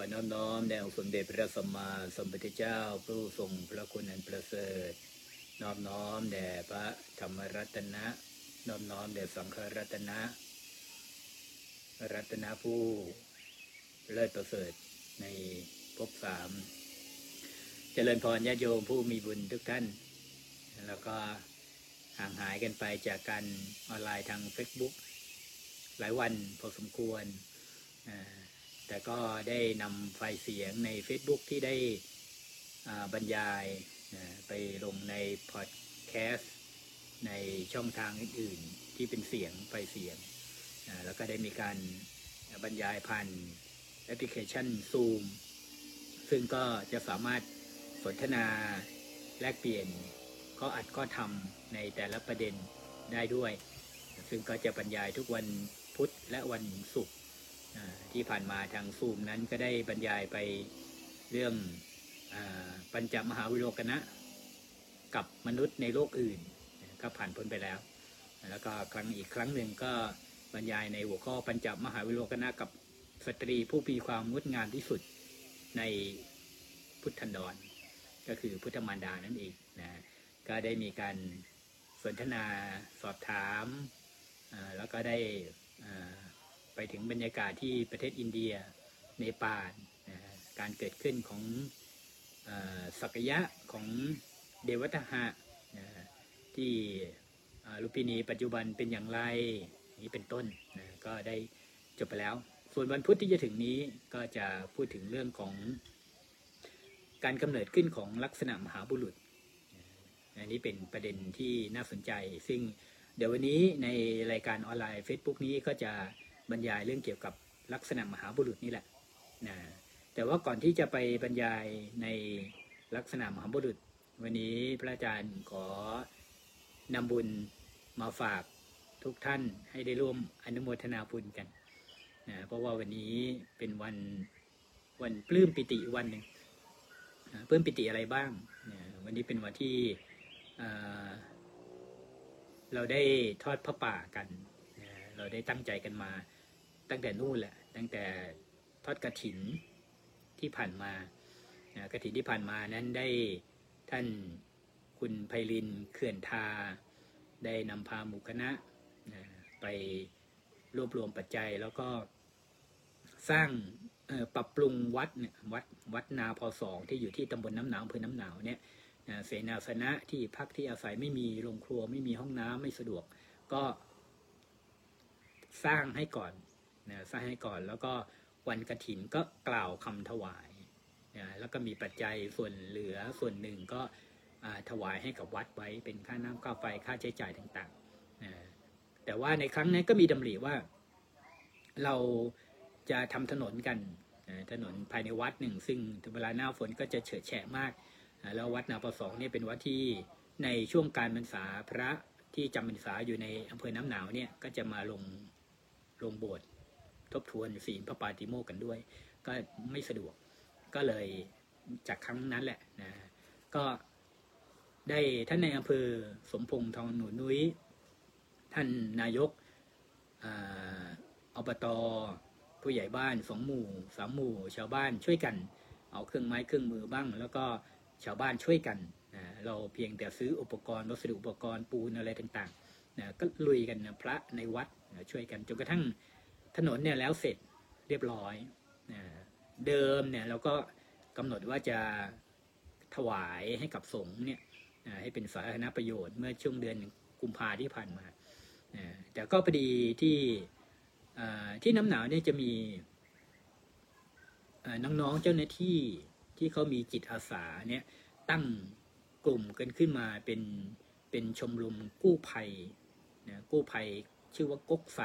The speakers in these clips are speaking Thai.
ขอน้อมน้อมแด่องค์สมเด็จพระสัมมาสัมพุทธเจ้า ผู้ทรงพระคุณอันประเสริฐน้อมน้อมแด่พระธรรมรัตนะ น้อมน้อมแด่สังฆรัตนะ รัตนะผู้เลิศประเสริฐในภพสามเจริญพรญาติโยมผู้มีบุญทุกท่าน แล้วก็ห่างหายกันไปจากการออนไลน์ทาง Facebook หลายวันพอสมควรอ่า แต่ก็ได้นำไฟล์เสียงใน Facebook ที่ได้บรรยายไปลงในพอดแคสต์ในช่องทางอื่นๆ ที่เป็นเสียงไฟล์เสียง แล้วก็ได้มีการบรรยายผ่านแอปพลิเคชัน Zoom ซึ่งก็จะสามารถสนทนาแลกเปลี่ยนข้ออัดข้อทำในแต่ละประเด็นได้ด้วย ซึ่งก็จะบรรยายทุกวันพุธและวันศุกร์ ที่ผ่านมาทางซูมนั้นก็ได้บรรยายไปเรื่องอปัญจมหาวิโรกนะ กับมนุษย์ในโลกอื่น ก็ผ่านพ้นไปแล้ว แล้วก็ครั้งอีกครั้งหนึ่งก็บรรยายในหัวข้อปัญจมหาวิโรกนะกับสตรีผู้มีความงดงามที่สุดในพุทธันดร ก็คือพุทธมารดานั่นเองนะก็ได้มีการสนทนาสอบถามแล้วก็ได้อ่า ไปถึงบรรยากาศที่ประเทศอินเดียเนปาลนะการเกิดขึ้นของอศักยะของเดวัตหะนะที่ลุมพินีปัจจุบันเป็นอย่างไรนี้เป็นต้นนะก็ได้จบไปแล้ว ส่วนวันพุธที่จะถึงนี้ก็จะพูดถึงเรื่องของการกำเนิดขึ้นของลักษณะมหาบุรุษ อันนี้เป็นประเด็นที่น่าสนใจ ซึ่งเดี๋ยววันนี้ในรายการออนไลน์ Facebook นี้ก็จะ บรรยายเรื่องเกี่ยวกับลักษณะมหาบุรุษนี่แหละนะแต่ว่าก่อนที่จะไปบรรยายในลักษณะมหาบุรุษ วันนี้พระอาจารย์ขอนำบุญมาฝากทุกท่านให้ได้ร่วมอนุโมทนาบุญกันนะเพราะว่าวันนี้เป็นวันวันปลื้มปิติวันหนึ่งอ่าเพิ่มปิติอะไรบ้างนี่ยวันนี้เป็นวันที่เราได้ทอดพระป่ากันนะเราได้ตั้งใจกันมา ตั้งแต่นู่นแหละ ตั้งแต่ทอดกระถินที่ผ่านมากระถินที่ผ่านมานั้นได้ท่านคุณไพลินเขื่อนทา ได้นำพาหมู่คณะนะไปรวบรวมปัจจัยแล้วก็สร้างปรับปรุงวัดเนี่ยวัดวัดนาพอสองที่อยู่ที่ตำบลน้ำหนาวอำเภอน้ำหนาวเนี่ยเสนาสนะที่พักที่อาศัยไม่มีโรงครัวไม่มีห้องน้ำไม่สะดวก ก็สร้างให้ก่อน นะสร้างให้ก่อนแล้วก็วันกระถินก็กล่าวคำถวายนะแล้วก็มีปัจจัยส่วนเหลือส่วนหนึ่งก็ถวายให้กับวัดไว้เป็นค่าน้ำค่าไฟค่าใช้จ่ายต่างๆนะแต่ว่าในครั้งนั้นก็มีดำริว่า เราจะทำถนนกันถนนภายในวัดหนึ่ง ซึ่งเวลาหน้าฝนก็จะเฉอะแฉะมาก แล้ววัดนาประสองเนี่ยเป็นวัดที่ในช่วงการพรรษาพระที่จำพรรษาอยู่ในอำเภอน้ำหนาวเนี่ยก็จะมาลงลงโบสถ์ ทบทวนศีลพระปาติโมกกันด้วย ก็ไม่สะดวกก็เลยจากครั้งนั้นแหละนะก็ได้ท่านในอำเภอสมพงษ์ทองหนูนุ้ย ท่านนายกอ่าอบตผู้ใหญ่บ้านสองหมู่สามหมู่ ชาวบ้านช่วยกัน เอาเครื่องไม้เครื่องมือบ้าง แล้วก็ชาวบ้านช่วยกันนะเราเพียงแต่ซื้ออุปกรณ์วัสดุอุปกรณ์ปูนอะไรต่างๆนะก็ลุยกันนะพระในวัดนะช่วยกันจนกระทั่ง ถนนเนี่ยแล้วเสร็จเรียบร้อยนะเดิมเนี่ยเราก็กำหนดว่าจะถวายให้กับสงฆ์เนี่ยนะให้เป็นสาธารณประโยชน์เมื่อช่วงเดือนกุมภาที่ผ่านมานะแต่ก็พอดีที่ที่น้ำหนาวเนี่ยจะมีน้องๆเจ้าหน้าที่ที่เขามีจิตอาสาเนี่ยตั้งกลุ่มกันขึ้นมาเป็นเป็นชมรมกู้ภัยนะกู้ภัยชื่อว่าก๊กไฟ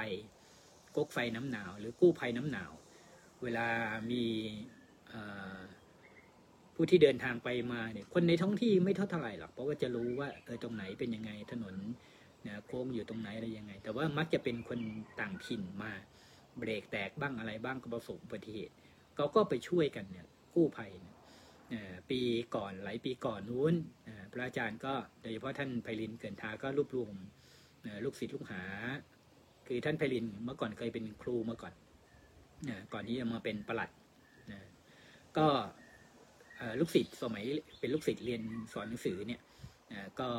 ก๊กไฟน้ำหนาว หรือกู้ภัยน้ำหนาว เวลามีผู้ที่เดินทางไปมาเนี่ยคนในท้องที่ไม่เท่าไหร่หรอกเพราะว่าจะรู้ว่าเออตรงไหนเป็นยังไงถนนนะโค้งอยู่ตรงไหนอะไรยังไง แต่ว่ามักจะเป็นคนต่างถิ่นมาเบรกแตกบ้างอะไรบ้างก็ประสบอุบัติเหตุเขาก็ไปช่วยกันเนี่ยกู้ภัยเนี่ยปีก่อนหลายปีก่อนนู้นพระอาจารย์ก็โดยเฉพาะท่านไพลินเกินทาก็รวบรวมลูกศิษย์ลูกหา คือท่านไพลินเมื่อก่อนเคยเป็นครูมาก่อนเอ่อก่อนที่จะมาเป็นประหลัดนะก็ลูกศิษย์สมัยเป็นลูกศิษย์เรียนสอนหนังสือเนี่ยอ่าก็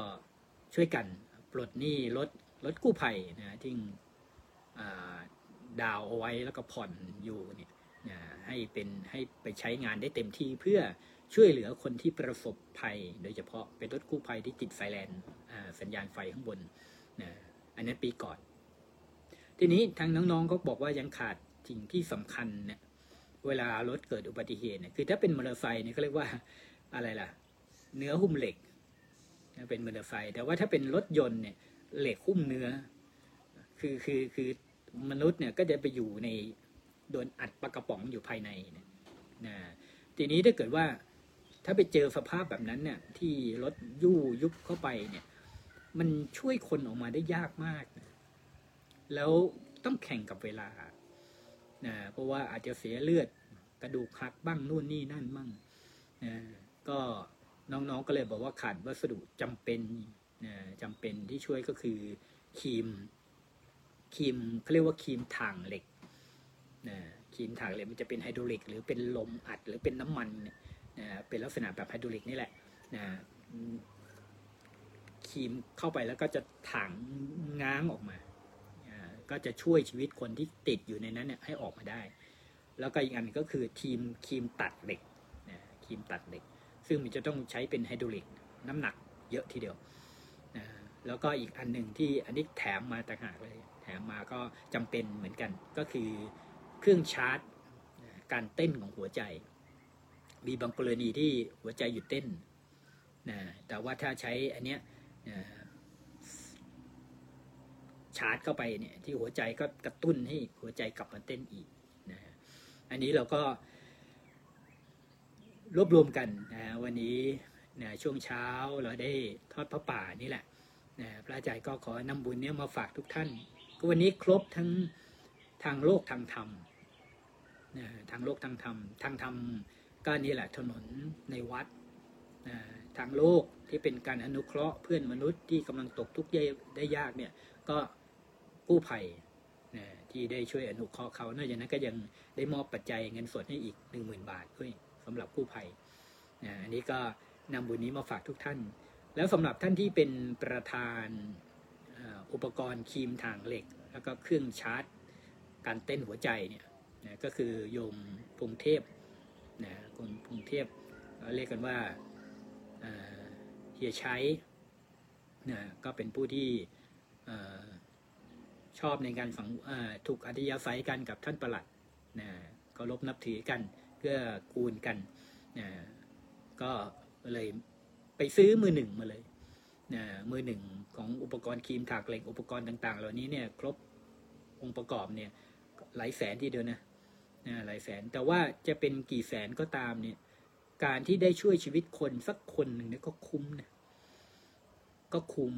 ช่วยกันปลดหนี้รถรถกู้ภัยนะที่ดาวเอาไว้แล้วก็ผ่อนอยู่เนี่ยนะให้เป็นให้ไปใช้งานได้เต็มที่เพื่อช่วยเหลือคนที่ประสบภัย โดยเฉพาะเป็นรถกู้ภัยที่ติดไฟแลนสัญญาณไฟข้างบนนะอันนั้นปีก่อน ทีนี้ทางน้องๆก็บอกว่ายังขาดสิ่งที่สำคัญเนี่ยเวลารถเกิดอุบัติเหตุเนี่ยคือถ้าเป็นมอเตอร์ไซค์เนี่ยเขาเรียกว่าอะไรล่ะ เนื้อหุ้มเหล็กเป็นมอเตอร์ไซค์แต่ว่าถ้าเป็นรถยนต์เนี่ยเหล็กหุ้มเนื้อ คือคือคือมนุษย์เนี่ยก็จะไปอยู่ในโดนอัดปากระป๋องอยู่ภายในเนี่ยนะทีนี้ถ้าเกิดว่าถ้าไปเจอสภาพแบบนั้นเนี่ยที่รถยู่ยุบเข้าไปเนี่ย มันช่วยคนออกมาได้ยากมาก แล้วต้องแข่งกับเวลานะเพราะว่าอาจจะเสียเลือดกระดูกหักบ้างนู่นนี่นั่นบ้างนะก็น้องๆก็เลยบอกว่าขาดวัสดุจำเป็นนะจำเป็นที่ช่วยก็คือครีมครีมเขาเรียกว่าครีมถ่างเหล็กนะครีมถ่างเหล็กมันจะเป็นไฮดรอลิก หรือเป็นลมอัดหรือเป็นน้ำมันเนี่ยนะเป็นลักษณะแบบไฮดรอลิกนี่แหละนะคีมเข้าไปแล้วก็จะถ่างง้างออกมา ก็จะช่วยชีวิตคนที่ติดอยู่ในนั้นเนี่ยให้ออกมาได้ แล้วก็อีกอันก็คือคีมคีมตัดเหล็กนะคีมตัดเหล็ก ซึ่งมันจะต้องใช้เป็นไฮดรอลิกน้ำหนักเยอะทีเดียวนะแล้วก็อีกอันหนึ่งที่อันนี้แถมมาต่างหากเลย แถมมาก็จำเป็นเหมือนกันก็คือเครื่องชาร์จการเต้นของหัวใจ มีบางกรณีที่หัวใจหยุดเต้นนะแต่ว่าถ้าใช้อันเนี้ยอ่า ชาร์จเข้าไปเนี่ยที่หัวใจก็กระตุ้นให้หัวใจกลับมาเต้นอีกนะฮะอันนี้เราก็รวบรวมกันนะวันนี้นะช่วงเช้าเราได้ทอดพระป่านี่แหละนะพระอาจารย์ก็ขอนำบุญเนี้ยมาฝากทุกท่าน ก็วันนี้ครบทั้งทางโลกทางธรรมนะทางโลกทางธรรม ทางธรรมก็นี่แหละถนนในวัดอ่าทางโลกที่เป็นการอนุเคราะห์เพื่อนมนุษย์ที่กำลังตกทุกข์ได้ยากเนี่ยก็ กู้ภัยนะที่ได้ช่วยอนุเคราะห์เขานอกจากนั้นก็ยังได้มอบปัจจัยเงินสดให้อีกหนึ่งหมื่นบาทด้วยสำหรับกู้ภัยนะอันนี้ก็นำบุญนี้มาฝากทุกท่าน แล้วสำหรับท่านที่เป็นประธานอุปกรณ์ครีมทางเหล็ก แล้วก็เครื่องชาร์จ การเต้นหัวใจเนี่ยนะก็คือโยมพงเทพนะคุณพงเทพเรียกกันว่าเฮียใชัยนะก็เป็นผู้ที่ ชอบในการฝังอ่าถูกอัธยาศัยกันกับท่านประหลัดนะก็ลบนับถือกันเพื่อกูลกันนะก็เลยไปซื้อมือหนึ่งมาเลยนะมือหนึ่งของอุปกรณ์ครีมถากเหล็กอุปกรณ์ต่างๆ เหล่านี้เนี่ยครบองค์ประกอบเนี่ยหลายแสนทีเดียวนะนะหลายแสนแต่ว่าจะเป็นกี่แสนก็ตามเนี่ยการที่ได้ช่วยชีวิตคนสักคนหนึ่งเนี่ยก็คุ้มนะก็คุ้ม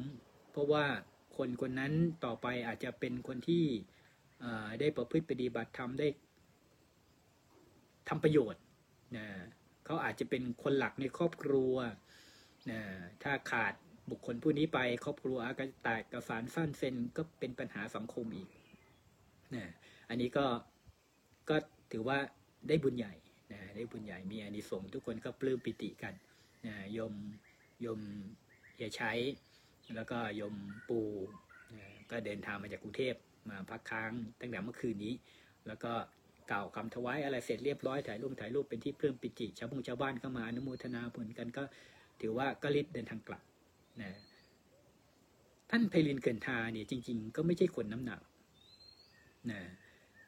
เพราะว่า คนคนนั้นต่อไปอาจจะเป็นคนที่ได้ประพฤติปฏิบัติธรรมได้ทำประโยชน์นะเขาอาจจะเป็นคนหลักในครอบครัวนะถ้าขาดบุคคลผู้นี้ไปครอบครัวก็แตกกระสานสั้นเซนก็เป็นปัญหาสังคมอีกนะอันนี้ก็ก็ถือว่าได้บุญใหญ่นะได้บุญใหญ่มีอานิสงส์ทุกคนก็ปลื้มปิติกันนะยมยมเฮียใช้ แล้วก็ยมปูก็เดินทางมาจากกรุงเทพมาพักค้างตั้งแต่เมื่อคืนนี้ แล้วก็กล่าวคำถวายอะไรเสร็จเรียบร้อยถ่ายรูปถ่ายรูปเป็นที่ปลื้มปิติชาวบงชาวบ้านเข้ามาอนุโมทนาผลกันก็ถือว่าก็รีบเดินทางกลับนะท่านไพลินเกินทาเนี่ยจริง ๆ ก็ไม่ใช่คนน้ำหนักนะ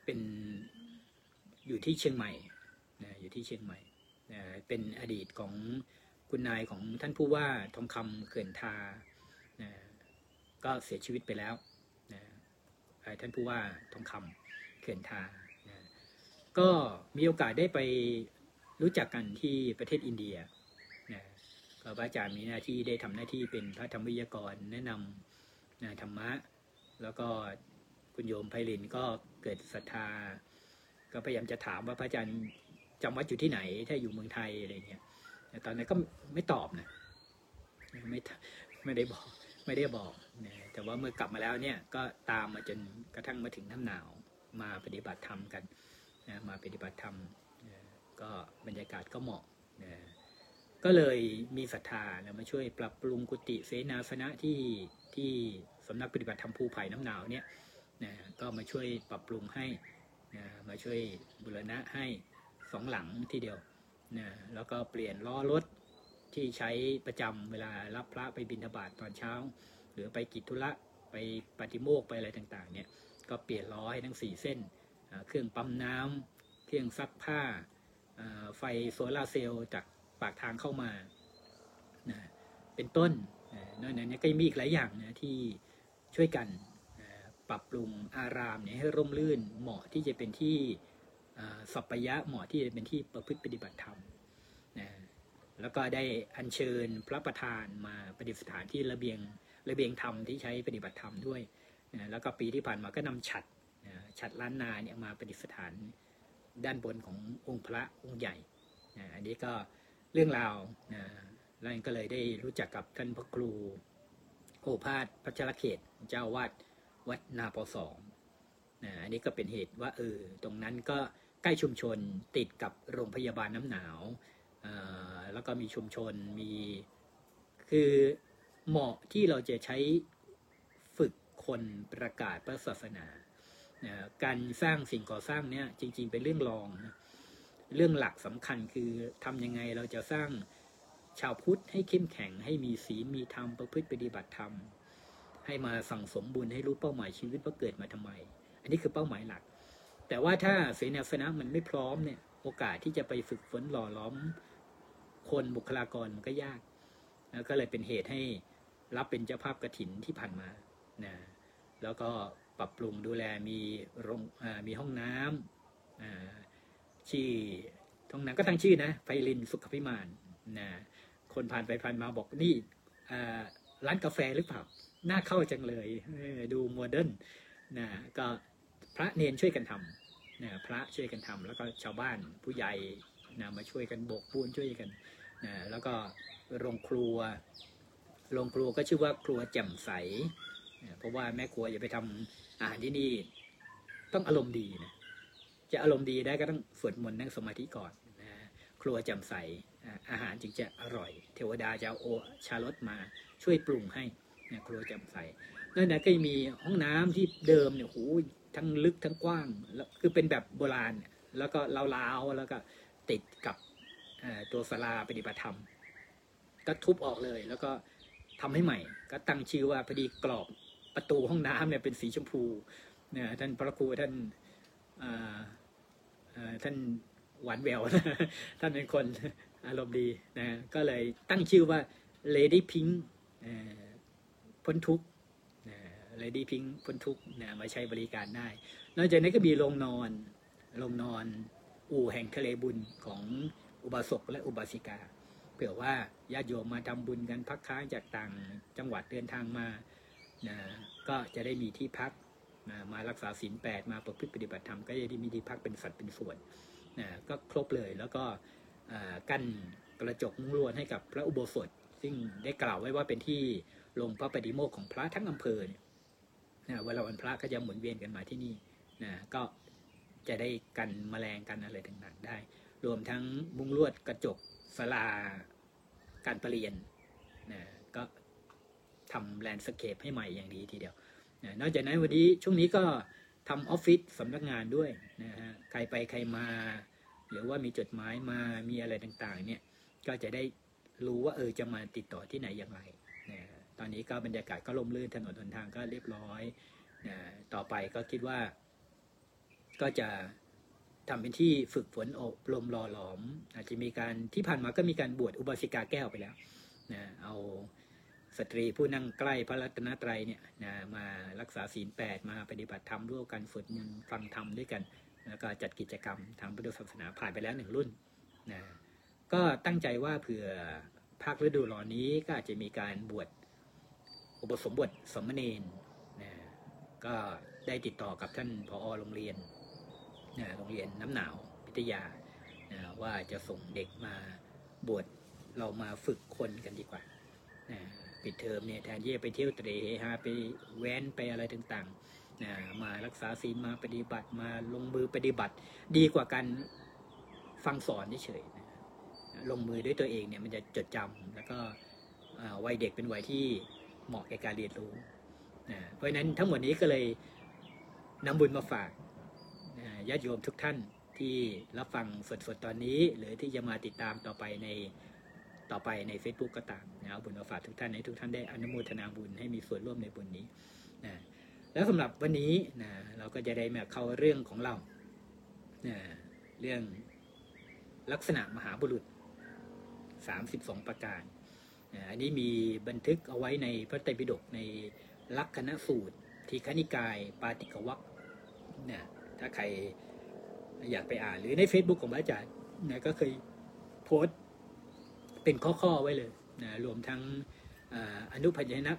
เป็นอยู่ที่เชียงใหม่นะอยู่ที่เชียงใหม่นะเป็นอดีตของคุณนายของท่านผู้ว่าทองคำเขื่อนทา ก็เสียชีวิตไปแล้วนะท่านผู้ว่าทองคำเขื่อนทานะก็มีโอกาสได้ไปรู้จักกันที่ประเทศอินเดียนะก็พระอาจารย์มีหน้าที่ได้ทำหน้าที่เป็นพระธรรมวิทยากรแนะนำนะธรรมะ แล้วก็คุณโยมไพลินก็เกิดศรัทธา ก็พยายามจะถามว่าพระอาจารย์จำวัดอยู่ที่ไหน ถ้าอยู่เมืองไทยอะไรเงี้ยแต่ตอนนั้นก็ไม่ตอบนะไม่ไม่ได้บอก ไม่ได้บอกนะแต่ว่าเมื่อกลับมาแล้วเนี่ยก็ตามมาจนกระทั่งมาถึงน้ำหนาวมาปฏิบัติธรรมกันนะมาปฏิบัติธรรมนะก็บรรยากาศก็เหมาะนะก็เลยมีศรัทธานะมาช่วยปรับปรุงกุฏิเสนาสนะที่ที่สำนักปฏิบัติธรรมภูไผ่น้ำหนาวเนี่ยนะก็มาช่วยปรับปรุงให้นะมาช่วยบูรณะให้สองหลังทีเดียวนะแล้วก็เปลี่ยนล้อรถ ที่ใช้ประจำเวลารับพระไปบิณฑบาตตอนเช้า หรือไปกิจธุระไปปฏิโมกข์ไปอะไรต่างๆเนี่ยก็เปลี่ยนล้อให้ทั้งสี่เส้น เครื่องปั๊มน้ำเครื่องซักผ้า ไฟโซลาเซลล์จากปากทางเข้ามาเป็นต้นนะนอกจากนี้ก็มีอีกหลายอย่างนะที่ช่วยกันปรับปรุงอารามเนี่ยให้ร่มรื่นเหมาะที่จะเป็นที่อ่าสัปปายะเหมาะที่จะเป็นที่ประพฤติปฏิบัติธรรม แล้วก็ได้อัญเชิญพระประธานมาประดิษฐานที่ระเบียงระเบียงธรรมที่ใช้ปฏิบัติธรรมด้วยนะแล้วก็ปีที่ผ่านมาก็นำฉัดนะฉัดล้านนาเนี่ยมาประดิษฐานด้านบนขององค์พระองค์ใหญ่นะอันนี้ก็เรื่องราวนะแล้วก็เลยได้รู้จักกับท่านพระครูโอภาสพัชรเขตเจ้าวาดวัดนาปอสองนะอันนี้ก็เป็นเหตุว่าเออตรงนั้นก็ใกล้ชุมชนติดกับโรงพยาบาลน้ำหนาว แล้วก็มีชุมชนมีคือเหมาะที่เราจะใช้ฝึกคนประกาศพระศาสนานะการสร้างสิ่งก่อสร้างเนี่ยจริง ๆ เป็นเรื่องรองนะเรื่องหลักสำคัญคือทำยังไงเราจะสร้างชาวพุทธให้เข้มแข็งให้มีศีลมีธรรมประพฤติปฏิบัติธรรม ให้มาสั่งสมบุญให้รู้เป้าหมายชีวิตว่าเกิดมาทำไม อันนี้คือเป้าหมายหลัก แต่ว่าถ้าเสนาสนะมันไม่พร้อมเนี่ยโอกาสที่จะไปฝึกฝนหล่อล้อม คนบุคลากรมันก็ยากนะก็เลยเป็นเหตุให้รับเป็นเจ้าภาพกระถินที่ผ่านมานะแล้วก็ปรับปรุงดูแลมีโรงมีห้องน้ำชื่อห้องน้ำก็ตั้งชื่อนะไพลินสุขพิมานนะคนผ่านไปผ่านมาบอกนี่ร้านกาแฟหรือเปล่าน่าเข้าจังเลยดูโมเดิร์นนะก็พระเนนช่วยกันทำนะพระช่วยกันทำแล้วก็ชาวบ้านผู้ใหญ่นะมาช่วยกันโบกปูนช่วยกัน นะแล้วก็โรงครัว โรงครัวก็ชื่อว่าครัวแจ่มใสนะเพราะว่าแม่ครัวอย่าไปทำอาหารที่นี่ต้องอารมณ์ดีนะจะอารมณ์ดีได้ก็ต้องสวดมนต์นั่งสมาธิก่อนนะครัวแจ่มใสอาหารจึงจะอร่อย เทวดาจะเอาโอชารสมาช่วยปรุงให้นะครัวแจ่มใสนั่นนะก็ยังมีห้องน้ำที่เดิมเนี่ยโหทั้งลึกทั้งกว้างแล้วคือเป็นแบบโบราณ แล้วก็ลาวๆแล้วก็ติดกับ ตัวศาลาปฏิบัติธรรม ก็ทุบออกเลย แล้วก็ทำให้ใหม่ ก็ตั้งชื่อว่าพอดีกรอบประตูห้องน้ำเนี่ยเป็นสีชมพูเนี่ยท่านพระครูท่านท่านหวานแววท่านเป็นคนอารมณ์ดีนะก็เลยตั้งชื่อว่า Lady Pink พ้นทุกข์นะ Lady Pink พ้นทุกนะมาใช้บริการได้ นอกจากนั้ก็มีโรงนอน โรงนอน อู่แห่งทะเลบุญของ อุบาสกและอุบาสิกา เผื่อว่าญาติโยมมาทำบุญกันพักค้างจากต่างจังหวัดเดินทางมานะก็จะได้มีที่พักนะมารักษาศีลแปดมาประพฤติปฏิบัติธรรมก็จะได้มีที่พักเป็นสัดเป็นส่วนนะก็ครบเลยแล้วก็กั้นกระจกมุ้งลวดให้กับพระอุโบสถ ซึ่งได้กล่าวไว้ว่าเป็นที่ลงพระปฏิโมกข์ของพระทั้งอำเภอเนี่ยนะเวลาวันพระก็จะหมุนเวียนกันมาที่นี่นะก็จะได้กันแมลงกันอะไรต่างๆได้ รวมทั้งมุ้งลวดกระจกสลาการประเรียนนะก็ทำแลนด์สเคปให้ใหม่อย่างดีทีเดียวนะนอกจากนั้นวันนี้ช่วงนี้ก็ทำออฟฟิศสำนักงานด้วยนะฮะใครไปใครมา หรือว่ามีจดหมายมามีอะไรต่างๆเนี่ยก็จะได้รู้ว่าเออจะมาติดต่อที่ไหนอย่างไรนะตอนนี้ก็บรรยากาศก็ลมลื่นถนนหนทางก็เรียบร้อยนะต่อไปก็คิดว่าก็จะ ทำเป็นที่ฝึกฝนอบรมหล่อหลอม อาจจะมีการที่ผ่านมาก็มีการบวชอุบาสิกาแก้วไปแล้วนะเอาสตรีผู้นั่งใกล้พระรัตนตรัยเนี่ยนะมารักษาศีลแปดมาปฏิบัติธรรมร่วมกันฝึกมนฟังธรรมด้วยกันแล้วก็จัดกิจกรรมทางพุทธศาสนาผ่านไปแล้วหนึ่งรุ่นนะก็ตั้งใจว่าเผื่อภาคฤดูร้อนนี้ก็อาจจะมีการบวชอุปสมบทสมณเณรนะก็ได้ติดต่อกับท่านผอโรงเรียน โรงเรียนน้ำหนาววิทยานะว่าจะส่งเด็กมาบวชเรามาฝึกคนกันดีกว่านะปิดเทอมเนี่ยแทนที่จะไปเที่ยวเตะเฮฮาไปแว้นไปอะไรต่างๆนะมารักษาศีลมาปฏิบัติมาลงมือปฏิบัติ ดีกว่าการฟังสอนเฉยๆนะลงมือด้วยตัวเองเนี่ยมันจะจดจำแล้วก็วัยเด็กเป็นวัยที่เหมาะแก่การเรียนรู้นะเพราะฉะนั้นทั้งหมดนี้ก็เลยนำบุญมาฝาก ญาติโยมทุกท่านที่รับฟังสดๆตอนนี้ หรือที่จะมาติดตามต่อไปในต่อไปใน Facebook ก็ตามนะเอาบุญมาฝากทุกท่านให้ทุกท่านได้อนุโมทนาบุญให้มีส่วนร่วมในบุญนี้นะแล้วสำหรับวันนี้นะเราก็จะได้มาเข้าเรื่องของเรานะเรื่องลักษณะมหาบุรุษ 32 ประการนะอันนี้มีบันทึกเอาไว้ในพระไตรปิฎกในลักษณสูตรทีคณิกาย ปาติกวัคนะ ถ้าใครอยากไปอ่านหรือใน Facebook ของพระอาจารย์นะก็เคยโพสต์เป็นข้อๆไว้เลยนะรวมทั้งอนุพันยนะ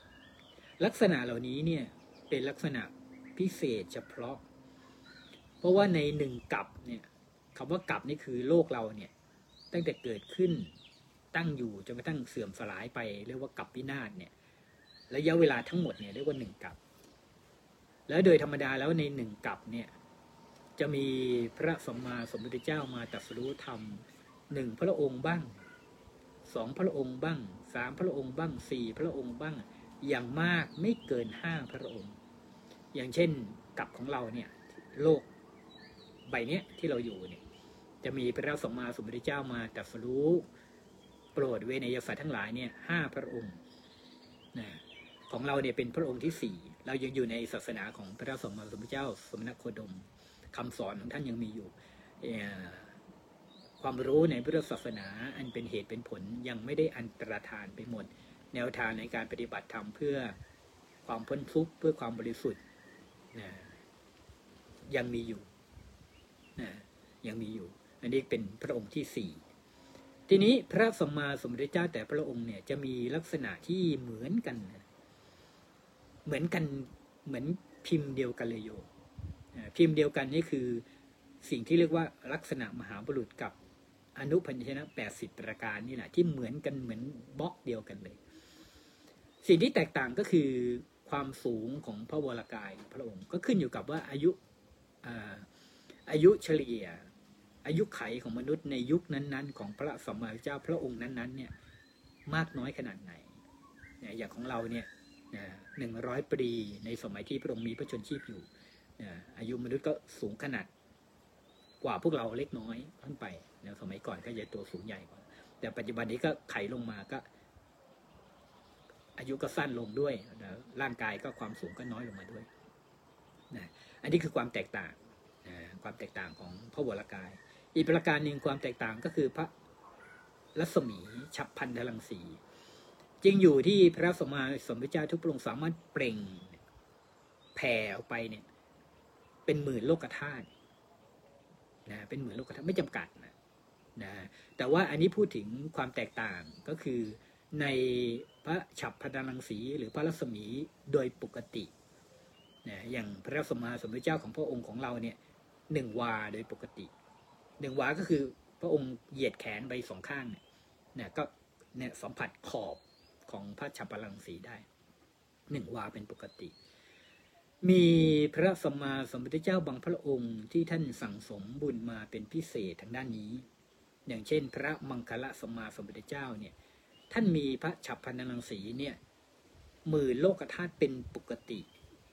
80 ลักษณะเหล่านี้เนี่ยเป็นลักษณะพิเศษเฉพาะ เพราะว่าในหนึ่งกับเนี่ยคำว่ากับนี่คือโลกเราเนี่ยตั้งแต่เกิดขึ้นตั้งอยู่จนกระทั่งเสื่อมสลายไปเรียกว่ากับวินาศเนี่ยระยะเวลาทั้งหมดเนี่ยเรียกว่าหนึ่งกับ แล้วโดยธรรมดาแล้วในหนึ่งกับเนี่ยจะมีพระสัมมาสัมพุทธเจ้ามาตรัสรู้ธรรมหนึ่งพระองค์บ้างสองพระองค์บ้างสามพระองค์บ้างสี่พระองค์บ้างอย่างมากไม่เกินห้าพระองค์ อย่างเช่นกับของเราเนี่ยโลกใบเนี้ยที่เราอยู่เนี่ยจะมีพระสัมมาสัมพุทธเจ้ามาตรัสรู้โปรดเวนยสัตว์ทั้งหลายเนี่ยห้าพระองค์นะ ของเราเนี่ยเป็นพระองค์ที่สี่เรายังอยู่ในศาสนาของพระสัมมาสัมพุทธเจ้า สมณโคดมคำสอนของท่านยังมีอยู่ความรู้ในพุทธศาสนาอันเป็นเหตุเป็นผลยังไม่ได้อันตรธานไปหมด แนวทางในการปฏิบัติธรรมเพื่อความพ้นทุกข์เพื่อความบริสุทธิ์นะยังมีอยู่นะยังมีอยู่ อันนี้เป็นพระองค์ที่สี่ทีนี้พระสัมมาสัมพุทธเจ้าแต่พระองค์เนี่ยจะมีลักษณะที่เหมือนกันนะ เหมือนกันเหมือนพิมพ์เดียวกันเลยโยมพิมพ์เดียวกันนี่คือสิ่งที่เรียกว่าลักษณะมหาบุรุษกับอนุพันชนะแปดสิบประการนี่แหละที่เหมือนกันเหมือนบล็อกเดียวกันเลย สิ่งที่แตกต่างก็คือความสูงของพระวรากายพระองค์ก็ขึ้นอยู่กับว่าอายุอายุเฉลี่ย อายุไขของมนุษย์ในยุคนั้น ๆ ของพระสัมมาสัมพุทธเจ้าพระองค์นั้นๆเนี่ยมากน้อยขนาดไหน อย่างของเราเนี่ย หนึ่งร้อยปีในสมัยที่พระองค์มีพระชนชีพอยู่นะอายุมนุษย์ก็สูงขนาดกว่าพวกเราเล็กน้อยขึ้นไปนะสมัยก่อนก็จะตัวสูงใหญ่กว่า แต่ปัจจุบันนี้ก็ไขลงมาก็ อายุก็สั้นลงด้วยนะร่างกายก็ความสูงก็น้อยลงมาด้วยนะอันนี้คือความแตกต่างนะความแตกต่างของพระวรากาย อีกประการหนึ่งความแตกต่างก็คือพระรัศมีฉับพันธลังสี จริงอยู่ที่พระสมมาสมพุทธเจ้าทุกพระองค์สามารถเปล่งแผ่ออกไปเนี่ย เป็นหมื่นโลกธาตุนะเป็นหมื่นโลกธาตุไม่จำกัดนะนะแต่ว่าอันนี้พูดถึงความแตกต่างก็คือในพระฉับพันธลังสีหรือพระรัศมีโดยปกตินะอย่างพระสมมาสมพุทธเจ้าของพระองค์ของเราเนี่ยหนึ่งวาโดยปกติหนึ่งวาก็คือพระองค์เหยียดแขนไปสองข้างเนี่ยนะก็เนี่ยสัมผัสขอบ ของพระฉับพลังสีได้หนึ่งวาเป็นปกติ มีพระสมมาสมพุทธเจ้าบางพระองค์ที่ท่านสั่งสมบุญมาเป็นพิเศษทางด้านนี้ อย่างเช่น พระมังคละสมมาสมพุทธเจ้าเนี่ยท่านมีพระฉับพลังสีเนี่ยหมื่นโลกธาตุเป็นปกติ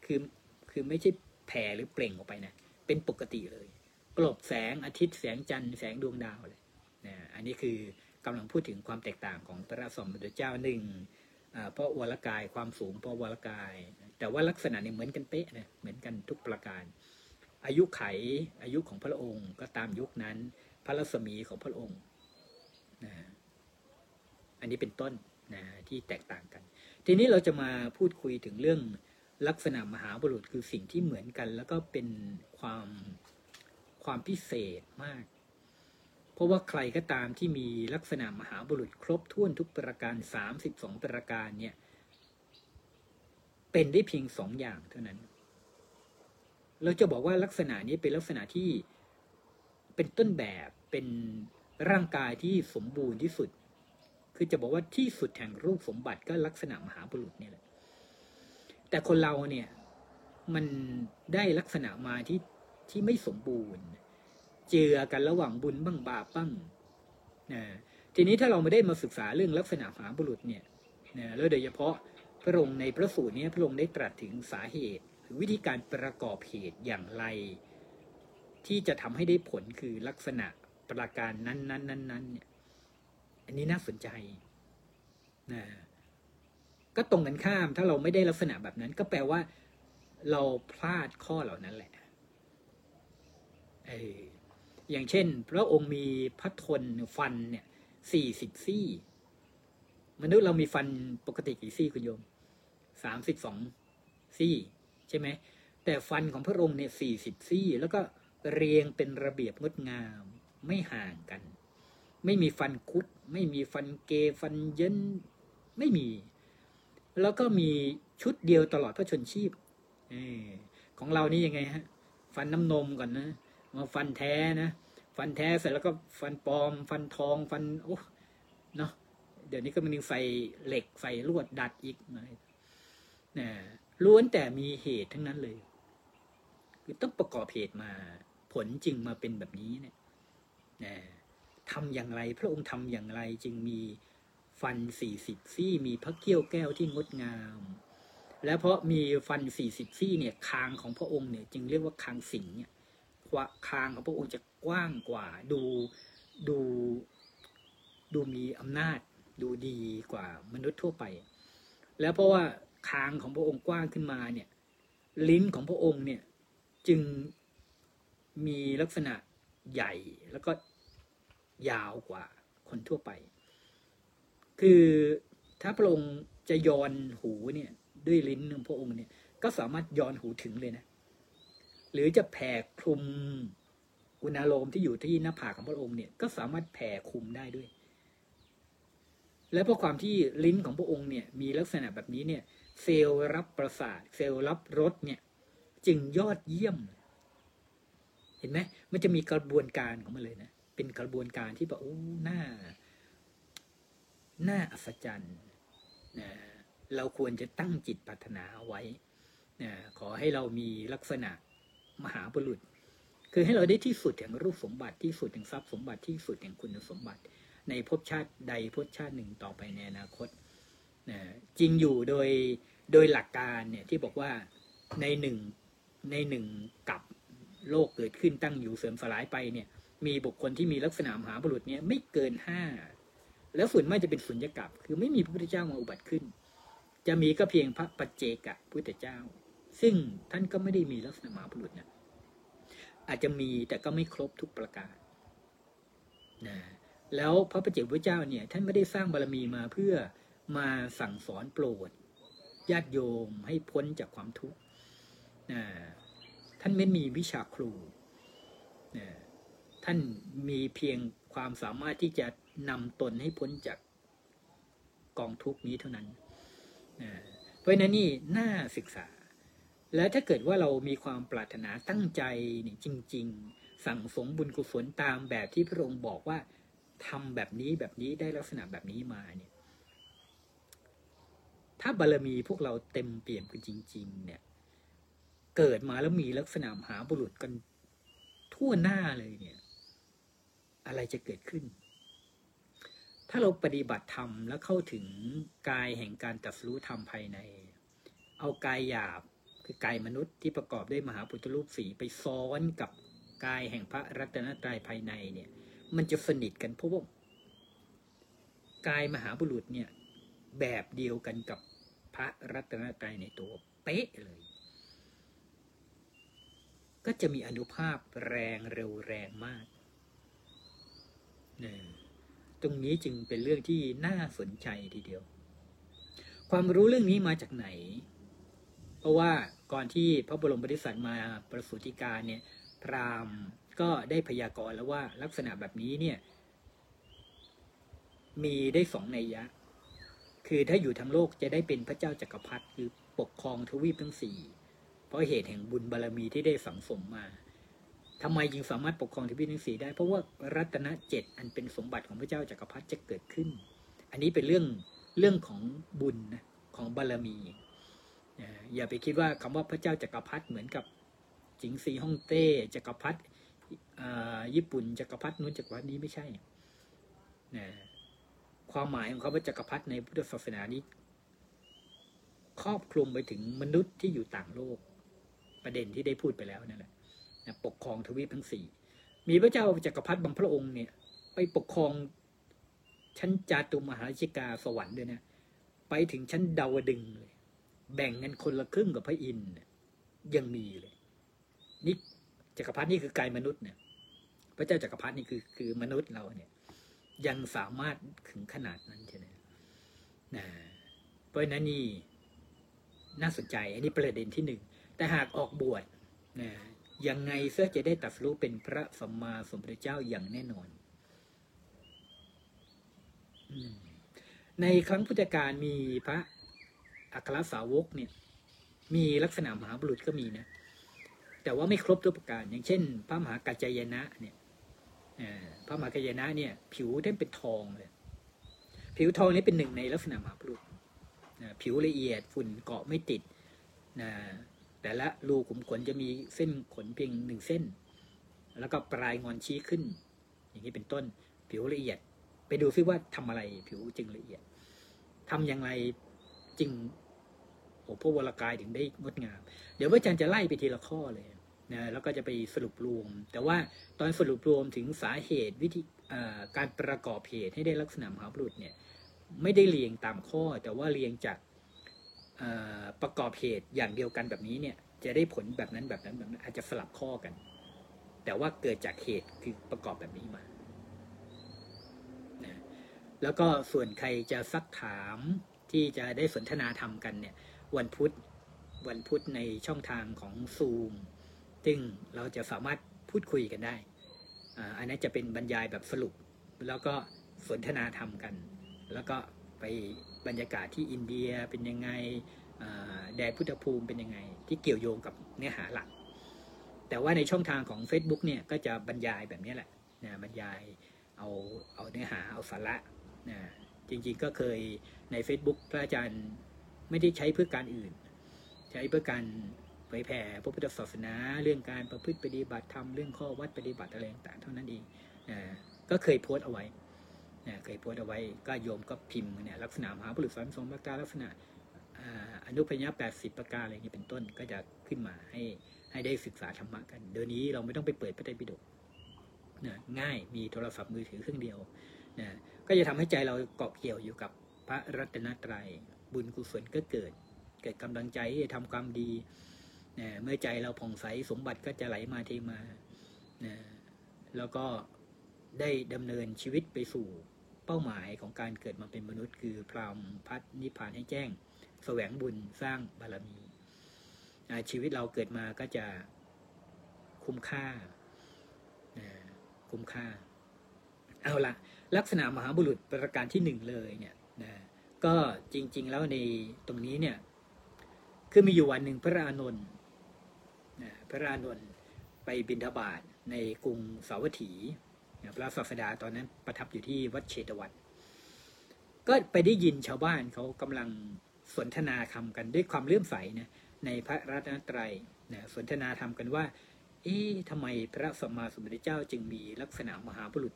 คือคือไม่ใช่แผ่หรือเปล่งออกไปนะเป็นปกติเลย กลบแสงอาทิตย์แสงจันทร์แสงดวงดาวเลยนะอันนี้คือ กำลังพูดถึงความแตกต่างของพระสมเด็จเจ้าหนึ่งอ่าเพราะวรกายความสูงเพราะวรกาย แต่ว่าลักษณะเนี่ยเหมือนกันเป๊ะนะเหมือนกันทุกประการ อายุไขอายุของพระองค์ก็ตามยุคนั้น พระรัศมีของพระองค์นะอันนี้เป็นต้นนะที่แตกต่างกัน ทีนี้เราจะมาพูดคุยถึงเรื่องลักษณะมหาบุรุษคือสิ่งที่เหมือนกัน แล้วก็เป็นความความพิเศษมาก เพราะว่าใครก็ตามที่มีลักษณะมหาบุรุษครบถ้วนทุกประการสามสิบสองประการเนี่ย เป็นได้เพียงสองอย่างเท่านั้น เราจะบอกว่าลักษณะนี้เป็นลักษณะที่เป็นต้นแบบเป็นร่างกายที่สมบูรณ์ที่สุด คือจะบอกว่าที่สุดแห่งรูปสมบัติก็ลักษณะมหาบุรุษนี่แหละ แต่คนเราเนี่ยมันได้ลักษณะมาที่ที่ไม่สมบูรณ์ เจือกันระหว่างบุญบ้างบาปบ้างนะทีนี้ถ้าเราไม่ได้มาศึกษาเรื่องลักษณะมหาบุรุษเนี่ยนะแล้วโดยเฉพาะพระองค์ในพระสูตรนี้พระองค์ได้ตรัสถึงสาเหตุ หรือวิธีการประกอบเหตุอย่างไร ที่จะทำให้ได้ผลคือลักษณะประการนั้นนั้นนั้นนั้นเนี่ยอันนี้น่าสนใจนะก็ตรงกันข้ามถ้าเราไม่ได้ลักษณะแบบนั้น ก็แปลว่า เราพลาดข้อเหล่านั้นแหละเออ อย่างเช่น พระองค์มีพระทนฟันเนี่ยสี่สิบซี่ มนุษย์เรามีฟันปกติกี่ซี่คุณโยมสามสิบสองซี่ ใช่ไหม แต่ฟันของพระองค์เนี่ยสี่สิบซี่ แล้วก็เรียงเป็นระเบียบงดงามไม่ห่างกัน ไม่มีฟันคุด ไม่มีฟันเกฟันเย็นไม่มี แล้วก็มีชุดเดียวตลอดพระชนชีพอของเรานี่ยังไงฮะ ฟันน้ำนมก่อนนะ มาฟันแท้นะ ฟันแท้เสร็จแล้วก็ฟันปลอม ฟันทอง ฟันโอ้เนาะเดี๋ยวนี้ก็มีใส่เหล็กใส่ลวดดัดอีกนะล้วนแต่มีเหตุทั้งนั้นเลย คือต้องประกอบเหตุมา ผลจึงมาเป็นแบบนี้เนี่ยนะทำอย่างไร พระองค์ทำอย่างไรจึงมีฟันสี่สิบซี่ มีพระเกี้ยวแก้วที่งดงาม และเพราะมีฟันสี่สิบซี่เนี่ยคางของพระองค์เนี่ย จึงเรียกว่าคางสิงเนี่ย คางของพระองค์จะกว้างกว่า ดูดูดูมีอำนาจดูดีกว่ามนุษย์ทั่วไป แล้วเพราะว่าคางของพระองค์กว้างขึ้นมาเนี่ย ลิ้นของพระองค์เนี่ยจึงมีลักษณะใหญ่แล้วก็ยาวกว่าคนทั่วไป คือถ้าพระองค์จะย้อนหูเนี่ยด้วยลิ้นของพระองค์เนี่ย ก็สามารถย้อนหูถึงเลยนะ หรือจะแผ่คลุมอุณาโลมที่อยู่ที่หน้าผากของพระองค์เนี่ยก็สามารถแผ่คลุมได้ด้วย และเพราะความที่ลิ้นของพระองค์เนี่ยมีลักษณะแบบนี้เนี่ยเซลล์รับประสาท เซลล์รับรสเนี่ยจึงยอดเยี่ยม เห็นไหมมันจะมีกระบวนการของมันเลยนะ เป็นกระบวนการที่แบบโอ้หน้าหน่าอัศจรรย์นะเราควรจะตั้งจิตปรารถนาไว้นะขอให้เรามีลักษณะ มหาบุรุษ คือให้เราได้ที่สุดแห่งรูปสมบัติที่สุดแห่งทรัพย์สมบัติที่สุดแห่งคุณสมบัติ ในภพชาติใดภพชาติหนึ่งต่อไปในอนาคตนะจริงอยู่โดยโดยหลักการเนี่ยที่บอกว่าในหนึ่งในหนึ่งกับโลกเกิดขึ้นตั้งอยู่เสริมสลายไปเนี่ย มีบุคคลที่มีลักษณะมหาบุรุษเนี่ยไม่เกินห้าแล้วส่วนมากจะเป็นสุญญกับ คือไม่มีพระพุทธเจ้ามาอุบัติขึ้น จะมีก็เพียงพระปัจเจกะพุทธเจ้า ซึ่งท่านก็ไม่ได้มีลักษณะมหาบุรุษนะอาจจะมีแต่ก็ไม่ครบทุกประการนะแล้วพระปัจเจกพุทธเจ้าเนี่ย ท่านไม่ได้สร้างบารมีมาเพื่อมาสั่งสอนโปรดญาติโยมให้พ้นจากความทุกข์นะท่านไม่มีวิชาครูนะท่านมีเพียงความสามารถที่จะนำตนให้พ้นจากกองทุกนี้เท่านั้นเพราะนั้นนี่น่าศึกษา และถ้าเกิดว่าเรามีความปรารถนาตั้งใจนี่จริง ๆ สั่งสมบุญกุศลตามแบบที่พระองค์บอกว่าทำแบบนี้แบบนี้ได้ลักษณะแบบนี้มาเนี่ย ถ้าบารมีพวกเราเต็มเปี่ยมกันจริง ๆ เนี่ย เกิดมาแล้วมีลักษณะมหาบุรุษกันทั่วหน้าเลยเนี่ย อะไรจะเกิดขึ้น ถ้าเราปฏิบัติธรรมแล้วเข้าถึงกายแห่งการตัดสู้ธรรมภายใน เอากายหยาบ คือกายมนุษย์ที่ประกอบด้วยมหาพุทธรูปสีไปซ้อนกับกายแห่งพระรัตนตรัยภายในเนี่ย มันจะสนิทกันเพราะว่ากายมหาบุรุษเนี่ยแบบเดียวกันกับพระรัตนตรัยในตัวเป๊ะเลย ก็จะมีอนุภาพแรงเร็วแรงมากเนี่ยตรงนี้จึงเป็นเรื่องที่น่าสนใจทีเดียว ความรู้เรื่องนี้มาจากไหน เพราะว่า ก่อนที่พระบรมบริษัทมาประสูติการเนี่ยพราหมณ์ก็ได้พยากรณ์แล้วว่าลักษณะแบบนี้เนี่ยมีได้สองนัยยะ คือถ้าอยู่ทั้งโลกจะได้เป็นพระเจ้าจักรพรรดิคือปกครองทวีปทั้งสี่เพราะเหตุแห่งบุญบารรมีที่ได้สังสมมาทำไมจึงสามารถปกครองทวีปทั้งสี่ได้ เพราะว่ารัตนเจ็ดอันเป็นสมบัติของพระเจ้าจากักรพรรดิจะเกิดขึ้น อันนี้เป็นเรื่องเรื่องของบุญนะของบารมี อย่าไปคิดว่าคำว่าพระเจ้าจากักรพรรดิเหมือนกับจิงซีฮ่องเต้จักรพรรดิญี่ปุ่นจักรพรรดินู้นจักรพรรดินี้ไม่ใช่นะความหมายของเขาว่าจักรพรรดิในพุทธศาสนานี้ ครอบคลุมไปถึงมนุษย์ที่อยู่ต่างโลก ประเด็นที่ได้พูดไปแล้วนั่นแหละปกครองทวีปทั้งสี่มีพระเจ้าจักรพรรดิบางพระองค์เนี่ย ไปปกครองชั้นจาตุมหาชิกาสวรรค์ด้วยนะไปถึงชั้นดาวดึงเลย แบ่งกันคนละครึ่งกับพระอินทร์ยังมีเลยนี่จักรพรรดินี่คือกายมนุษย์เนี่ย พระเจ้าจักรพรรดินี่คือคือมนุษย์เราเนี่ย ยังสามารถถึงขนาดนั้นใช่ไหมนะเพราะนั้นนี่น่าสนใจ อันนี้ประเด็นที่หนึ่งแต่หากออกบวชนะยังไงเสื้อจะได้ตัดรู้เป็นพระสัมมาสัมพุทธเจ้าอย่างแน่นอนในครั้งพุทธกาลมีพระ อัครสาวกเนี่ยมีลักษณะมหาบุรุษก็มีนะ แต่ว่าไม่ครบทุกประการ อย่างเช่น พระมหากัจจายนะเนี่ยพระมหากัจจายนะเนี่ย ผิวท่านเป็นทองเลยผิวทองนี่เป็นหนึ่งในลักษณะมหาบุรุษผิวละเอียดฝุ่นเกาะไม่ติดนะแต่ละรูขุมขนจะมีเส้นขนเพียงหนึ่งเส้น แล้วก็ปลายงอนชี้ขึ้น อย่างนี้เป็นต้น ผิวละเอียด ไปดูซิว่าทำอะไรผิวจึงละเอียดทำอย่างไร จึงโอ้พระวรากายถึงได้งดงาม เดี๋ยวพระอาจารย์จะไล่ไปทีละข้อเลยนะแล้วก็จะไปสรุปรวม แต่ว่าตอนสรุปรวมถึงสาเหตุวิธีการประกอบเหตุให้ได้ลักษณะมหาบุรุษเนี่ยไม่ได้เรียงตามข้อ แต่ว่าเรียงจากประกอบเหตุอย่างเดียวกันแบบนี้เนี่ยจะได้ผลแบบนั้นแบบนั้นแบบนั้นอาจจะสลับข้อกัน แต่ว่าเกิดจากเหตุคือประกอบแบบนี้มานะแล้วก็ส่วนใครจะซักถาม ที่จะได้สนทนาธรรมกันเนี่ยวันพุธวันพุธในช่องทางของซูมซึ่งเราจะสามารถพูดคุยกันได้ อันนั้นจะเป็นบรรยายแบบสรุป แล้วก็สนทนาธรรมกัน แล้วก็ไปบรรยากาศที่อินเดียเป็นยังไงแดนพุทธภูมิเป็นยังไง ที่เกี่ยวโยงกับเนื้อหาหลัก แต่ว่าในช่องทางของ Facebook เนี่ยก็จะบรรยายแบบนี้แหละนะบรรยายเอาเอาเนื้อหาเอาสาระนะ จริงๆก็เคยใน Facebook พระอาจารย์ไม่ได้ใช้เพื่อการอื่น ใช้เพื่อการเผยแผ่พระพุทธศาสนา เรื่องการประพฤติปฏิบัติธรรมเรื่องข้อวัดปฏิบัติอะไรต่างๆเท่านั้นเองนะก็เคยโพสต์เอาไว้นะเคยโพสต์เอาไว้ก็โยมก็พิมพ์เนี่ยลักษณะมหาบุรุษสอนสองประการลักษณะอนุพยาแปดสิบประการอะไรอย่างนี้เป็นต้นก็จะขึ้นมาให้ให้ได้ศึกษาธรรมะกัน เดี๋ยวนี้เราไม่ต้องไปเปิดพระไตรปิฎกนะง่ายมีโทรศัพท์มือถือเครื่องเดียวนะ ก็จะทำให้ใจเราเกาะเกี่ยวอยู่กับพระรัตนตรัยบุญกุศลก็เกิด เกิดกำลังใจที่ทำความดีนะเมื่อใจเราผ่องใสสมบัติก็จะไหลมาเทมานะแล้วก็ได้ดำเนินชีวิตไปสู่เป้าหมายของการเกิดมาเป็นมนุษย์ คือพรหมพัฒนิพพานให้แจ้งแสวงบุญสร้างบารมีชีวิตเราเกิดมาก็จะคุ้มค่าคุ้มค่า เอาละ ลักษณะมหาบุรุษประการที่หนึ่งเลยเนี่ยนะก็จริง ๆ แล้วในตรงนี้เนี่ยคือมีอยู่วันหนึ่งพระอานนท์นะพระอานนท์ไปบิณฑบาตในกรุงสาวัตถีพระศาสดาตอนนั้นประทับอยู่ที่วัดเชตวัน ก็ไปได้ยินชาวบ้านเขากำลังสนทนาคำกันด้วยความเลื่อมใสนะในพระรัตนตรัยนะสนทนาธรรมกันว่า เอ๊ะทำไมพระสัมมาสัมพุทธเจ้าจึงมีลักษณะมหาบุรุษ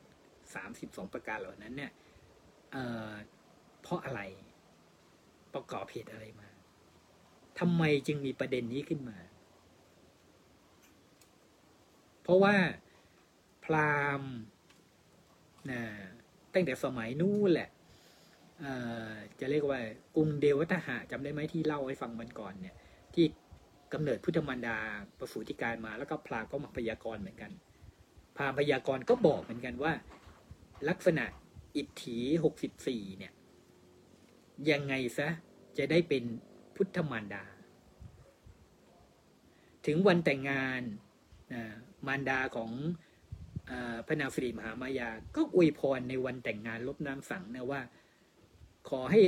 สามสิบสองประการเหล่านั้นเนี่ยเเพราะอะไรประกอบเหตุอะไรมาทำไมจึงมีประเด็นนี้ขึ้นมา เพราะว่าพราหมณ์นะตั้งแต่สมัยนู้นแหละจะเรียกว่ากรุงเดวัตหะจำได้ไหมที่เล่าให้ฟังมันก่อนเนี่ย ที่กำเนิดพุทธมารดาประสูติการมาแล้วก็พราหมณ์ก็มาพยากรณ์เหมือนกันพราหมณ์พยากรณ์ก็บอกเหมือนกันว่า ลักษณะอิทธิหกสิบสี่เนี่ย ยังไงซะจะได้เป็นพุทธมารดา ถึงวันแต่งงานนะมารดาของอพระนางสิริมหามายา ก็อวยพรในวันแต่งงานลบน้ำสังนะว่า ขอให้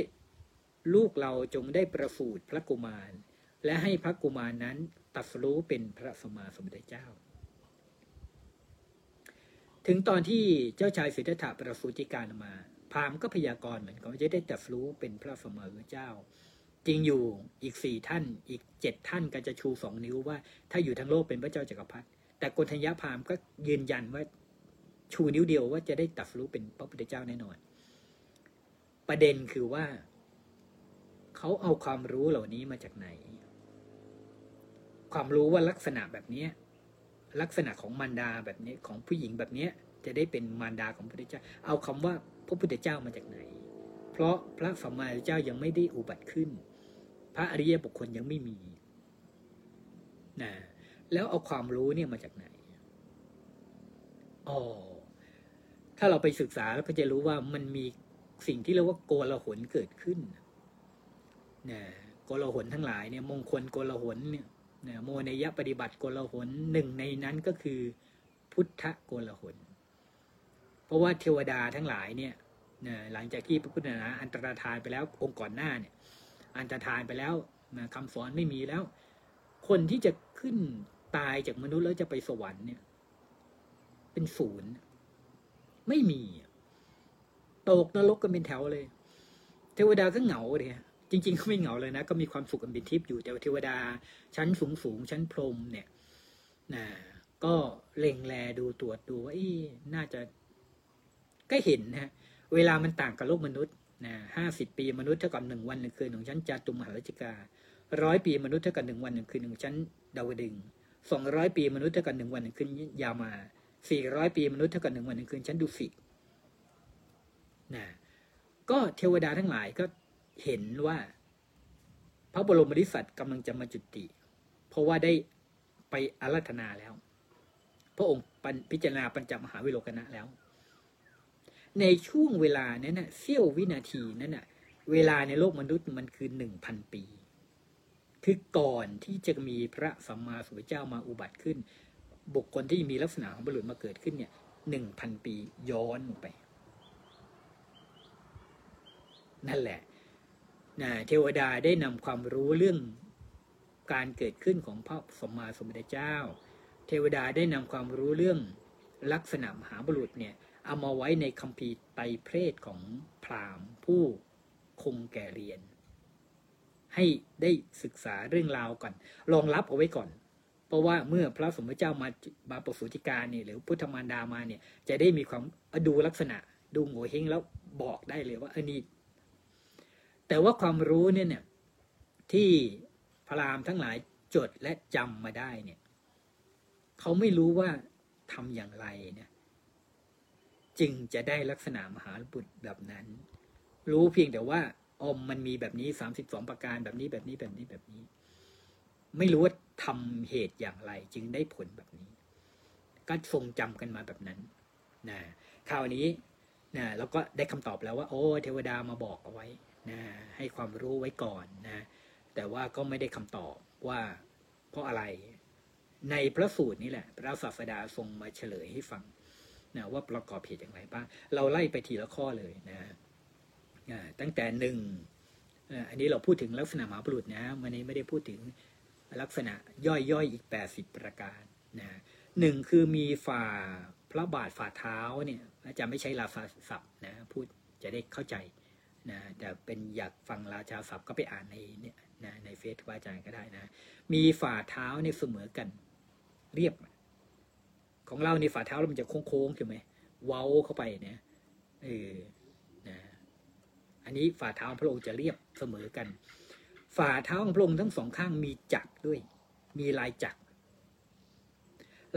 ลูกเราจงได้ประสูติพระกุมาร และให้พระกุมารนั้นตัสรู้เป็นพระสมมาสมพุทธเจ้า ถึงตอนที่เจ้าชายสิทธัตถะประสูติการมา พราหมณ์ก็พยากรณ์เหมือนกันว่าจะได้ตรัสรู้เป็นพระสมมาสมพุทธเจ้า จริงอยู่อีกสี่ท่านอีกเจ็ดท่านก็จะชูสองนิ้วว่า ถ้าอยู่ทั้งโลกเป็นพระเจ้าจักรพรรดิแต่โกนทัญญาพราหมณ์ก็ยืนยันว่าชูนิ้วเดียวว่าจะได้ตรัสรู้เป็นพระพุทธเจ้าแน่นอน ประเด็นคือว่า เขาเอาความรู้เหล่านี้มาจากไหน ความรู้ว่าลักษณะแบบนี้ ลักษณะของมารดาแบบนี้ของผู้หญิงแบบนี้จะได้เป็นมารดาของพระพุทธเจ้า เอาคำว่าพระพุทธเจ้ามาจากไหน เพราะพระสัมมาสัมพุทธเจ้ายังไม่ได้อุบัติขึ้น พระอริยบุคคลยังไม่มีนะแล้วเอาความรู้เนี่ยมาจากไหนอ๋อถ้าเราไปศึกษาแล้วก็จะรู้ว่ามันมีสิ่งที่เรียกว่าโกลาหลเกิดขึ้นนะโกลาหลทั้งหลายเนี่ยมงคลโกลาหลเนี่ย นะโมเนยปฏิบัติโกลาหลหนึ่งในนั้นก็คือพุทธโกลาหลเพราะว่าเทวดาทั้งหลายเนี่ยนะหลังจากที่พระพุทธศาสนาอันตรธานไปแล้วองค์ก่อนหน้าเนี่ยอันตรธานไปแล้วนะคำสอนไม่มีแล้ว คนที่จะขึ้นตายจากมนุษย์แล้วจะไปสวรรค์เนี่ย เป็นศูนย์ไม่มีตกนรกกันเป็นแถวเลย เทวดาก็เหงาเลย จริง ๆ ก็ไม่เหงาเลยนะ ก็มีความสุขกันเป็นทิพย์อยู่แต่วเทวดา ชั้นสูงสูงชั้นพรมเนี่ยนะก็เล็งแลดูตรวจดูว่าน่าจะก็เห็นนะเวลามันต่างกับโลกมนุษย์นะห้าสิบปีมนุษย์เท่ากับหนึ่งวันหนึ่งคืนของชั้นจาตุมหาราชิการ้อยปีมนุษย์เท่ากับหนึ่งวันหนึ่งคืนของชั้นดาวดึงสองร้อยปีมนุษย์เท่ากับหนึ่งวันหนึ่งคืนยามาสี่ร้อยปีมนุษย์เท่ากับหนึ่งวันหนึ่งคืนชั้นดุสิตนะก็เทวดาทั้งหลายก็ เห็นว่า พระบรมบริษัทกำลังจะมาจุติ เพราะว่าได้ไปอาราธนาแล้ว พระองค์พิจารณาปัญจมหาวิโรกนะแล้ว ในช่วงเวลานั้นนะเสี้ยววินาทีนั้นนะเวลาในโลกมนุษย์มันคือหนึ่งพันปี คือก่อนที่จะมีพระสัมมาสัมพุทธเจ้ามาอุบัติขึ้น บุคคลที่มีลักษณะของบุรุษมาเกิดขึ้นเนี่ยหนึ่งพันปีย้อนไป นั่นแหละ เทวดาได้นำความรู้เรื่องการเกิดขึ้นของพระสมมาสมพุทธเจ้า เทวดาได้นำความรู้เรื่องลักษณะมหาบุรุษเนี่ยเอามาไว้ในคัมภีร์ไตรเพศของพราหมณ์ผู้คงแก่เรียน ให้ได้ศึกษาเรื่องราวก่อนรองรับเอาไว้ก่อน เพราะว่าเมื่อพระสมมติเจ้ามาบาปสุธิการเนี่ยหรือพุทธมารดามาเนี่ยจะได้มีความดูลักษณะดูโง่เฮงแล้วบอกได้เลยว่าเออนี่ แต่ว่าความรู้เนี่ยเนี่ยที่พระรามทั้งหลายจดและจำมาได้เนี่ยเขาไม่รู้ว่าทำอย่างไรเนี่ยจึงจะได้ลักษณะมหาบุตรแบบนั้น รู้เพียงแต่ว่าอมมันมีแบบนี้สามสิบสองประการแบบนี้แบบนี้แบบนี้แบบนี้ ไม่รู้ว่าทำเหตุอย่างไร จึงได้ผลแบบนี้ ก็ทรงจำกันมาแบบนั้นนะคราวนี้นะแล้วก็ได้คำตอบแล้วว่า โอ้ เทวดามาบอกเอาไว้ นะให้ความรู้ไว้ก่อนนะแต่ว่าก็ไม่ได้คำตอบว่าเพราะอะไรในพระสูตรนี้แหละพระศาสดาทรงมาเฉลยให้ฟังนะว่าประกอบเหตุอย่างไรบ้างเราไล่ไปทีละข้อเลยนะตั้งแต่หนึ่งอันนี้เราพูดถึงลักษณะมหาบุรุษนะวันนี้ไม่ได้พูดถึงลักษณะย่อยๆออีกแปดสิบประการนะหนึ่งคือมีฝ่าพระบาทฝ่าเท้าเนี่ยจะไม่ใช้ลาฟาศัพท์นะพูดจะได้เข้าใจ นะแต่เป็นอยากฟังราชาศัพท์ก็ไปอ่านในเนี่ยนะในเฟซวาจารย์ก็ได้นะ มีฝ่าเท้าเนี่ยเสมอกัน เรียบ ของเราในฝ่าเท้าเรามันจะโค้งๆใช่ไหมเว้าเข้าไปเนี่ยเออนะอันนี้ฝ่าเท้าพระองค์จะเรียบเสมอกัน ฝ่าเท้าของพระองค์ทั้งสองข้างมีจักด้วย มีลายจัก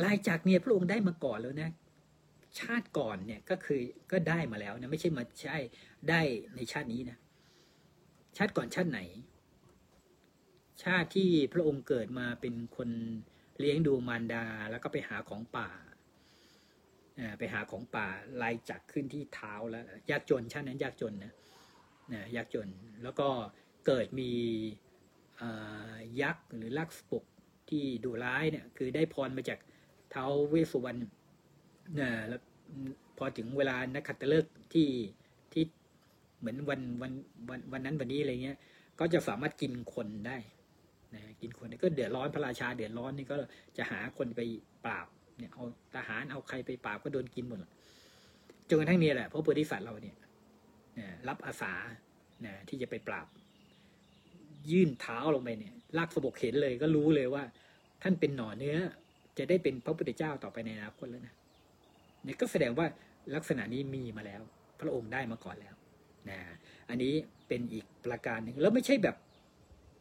ลายจักเนี่ยพระองค์ได้มาก่อนแล้วนะ ชาติก่อนเนี่ยก็คือก็ได้มาแล้วนะไม่ใช่มาใช่ ได้ในชาตินี้นะ ชาติก่อนชาติไหน ชาติที่พระองค์เกิดมาเป็นคนเลี้ยงดูมารดาแล้วก็ไปหาของป่าไปหาของป่าลายจักขึ้นที่เท้าแล้วยากจนชาตินั้นยากจนนะนะยากจนแล้วก็เกิดมียักษ์หรือลักษปกที่ดูร้ายเนี่ยคือได้พรมาจากเท้าเวสุวรรณนะแล้วพอถึงเวลานักขัตฤกษ์ที่ที่ เหมือนวันวันวันวันนั้นวันนี้อะไรเงี้ย ก็จะสามารถกินคนได้นะกินคนก็เดือดร้อนพระราชาเดือดร้อนนี่ก็จะหาคนไปปราบเนี่ยเอาทหารเอาใครไปปราบก็โดนกินหมดจนกระทั่งนี้แหละพระโพธิสัตว์เราเนี่ยรับอาสานะที่จะไปปราบ ยื่นเท้าลงไปเนี่ยลากสบกเห็นเลยก็รู้เลยว่า ท่านเป็นหน่อเนื้อจจะได้เป็นพระพุทธเจ้าต่อไปในอนาคตแล้วนะเนี่ยก็แสดงว่าลักษณะนี้มีมาแล้ว พระองค์ได้มาก่อนแล้ว นะอันนี้เป็นอีกประการหนึ่งแล้วไม่ใช่แบบ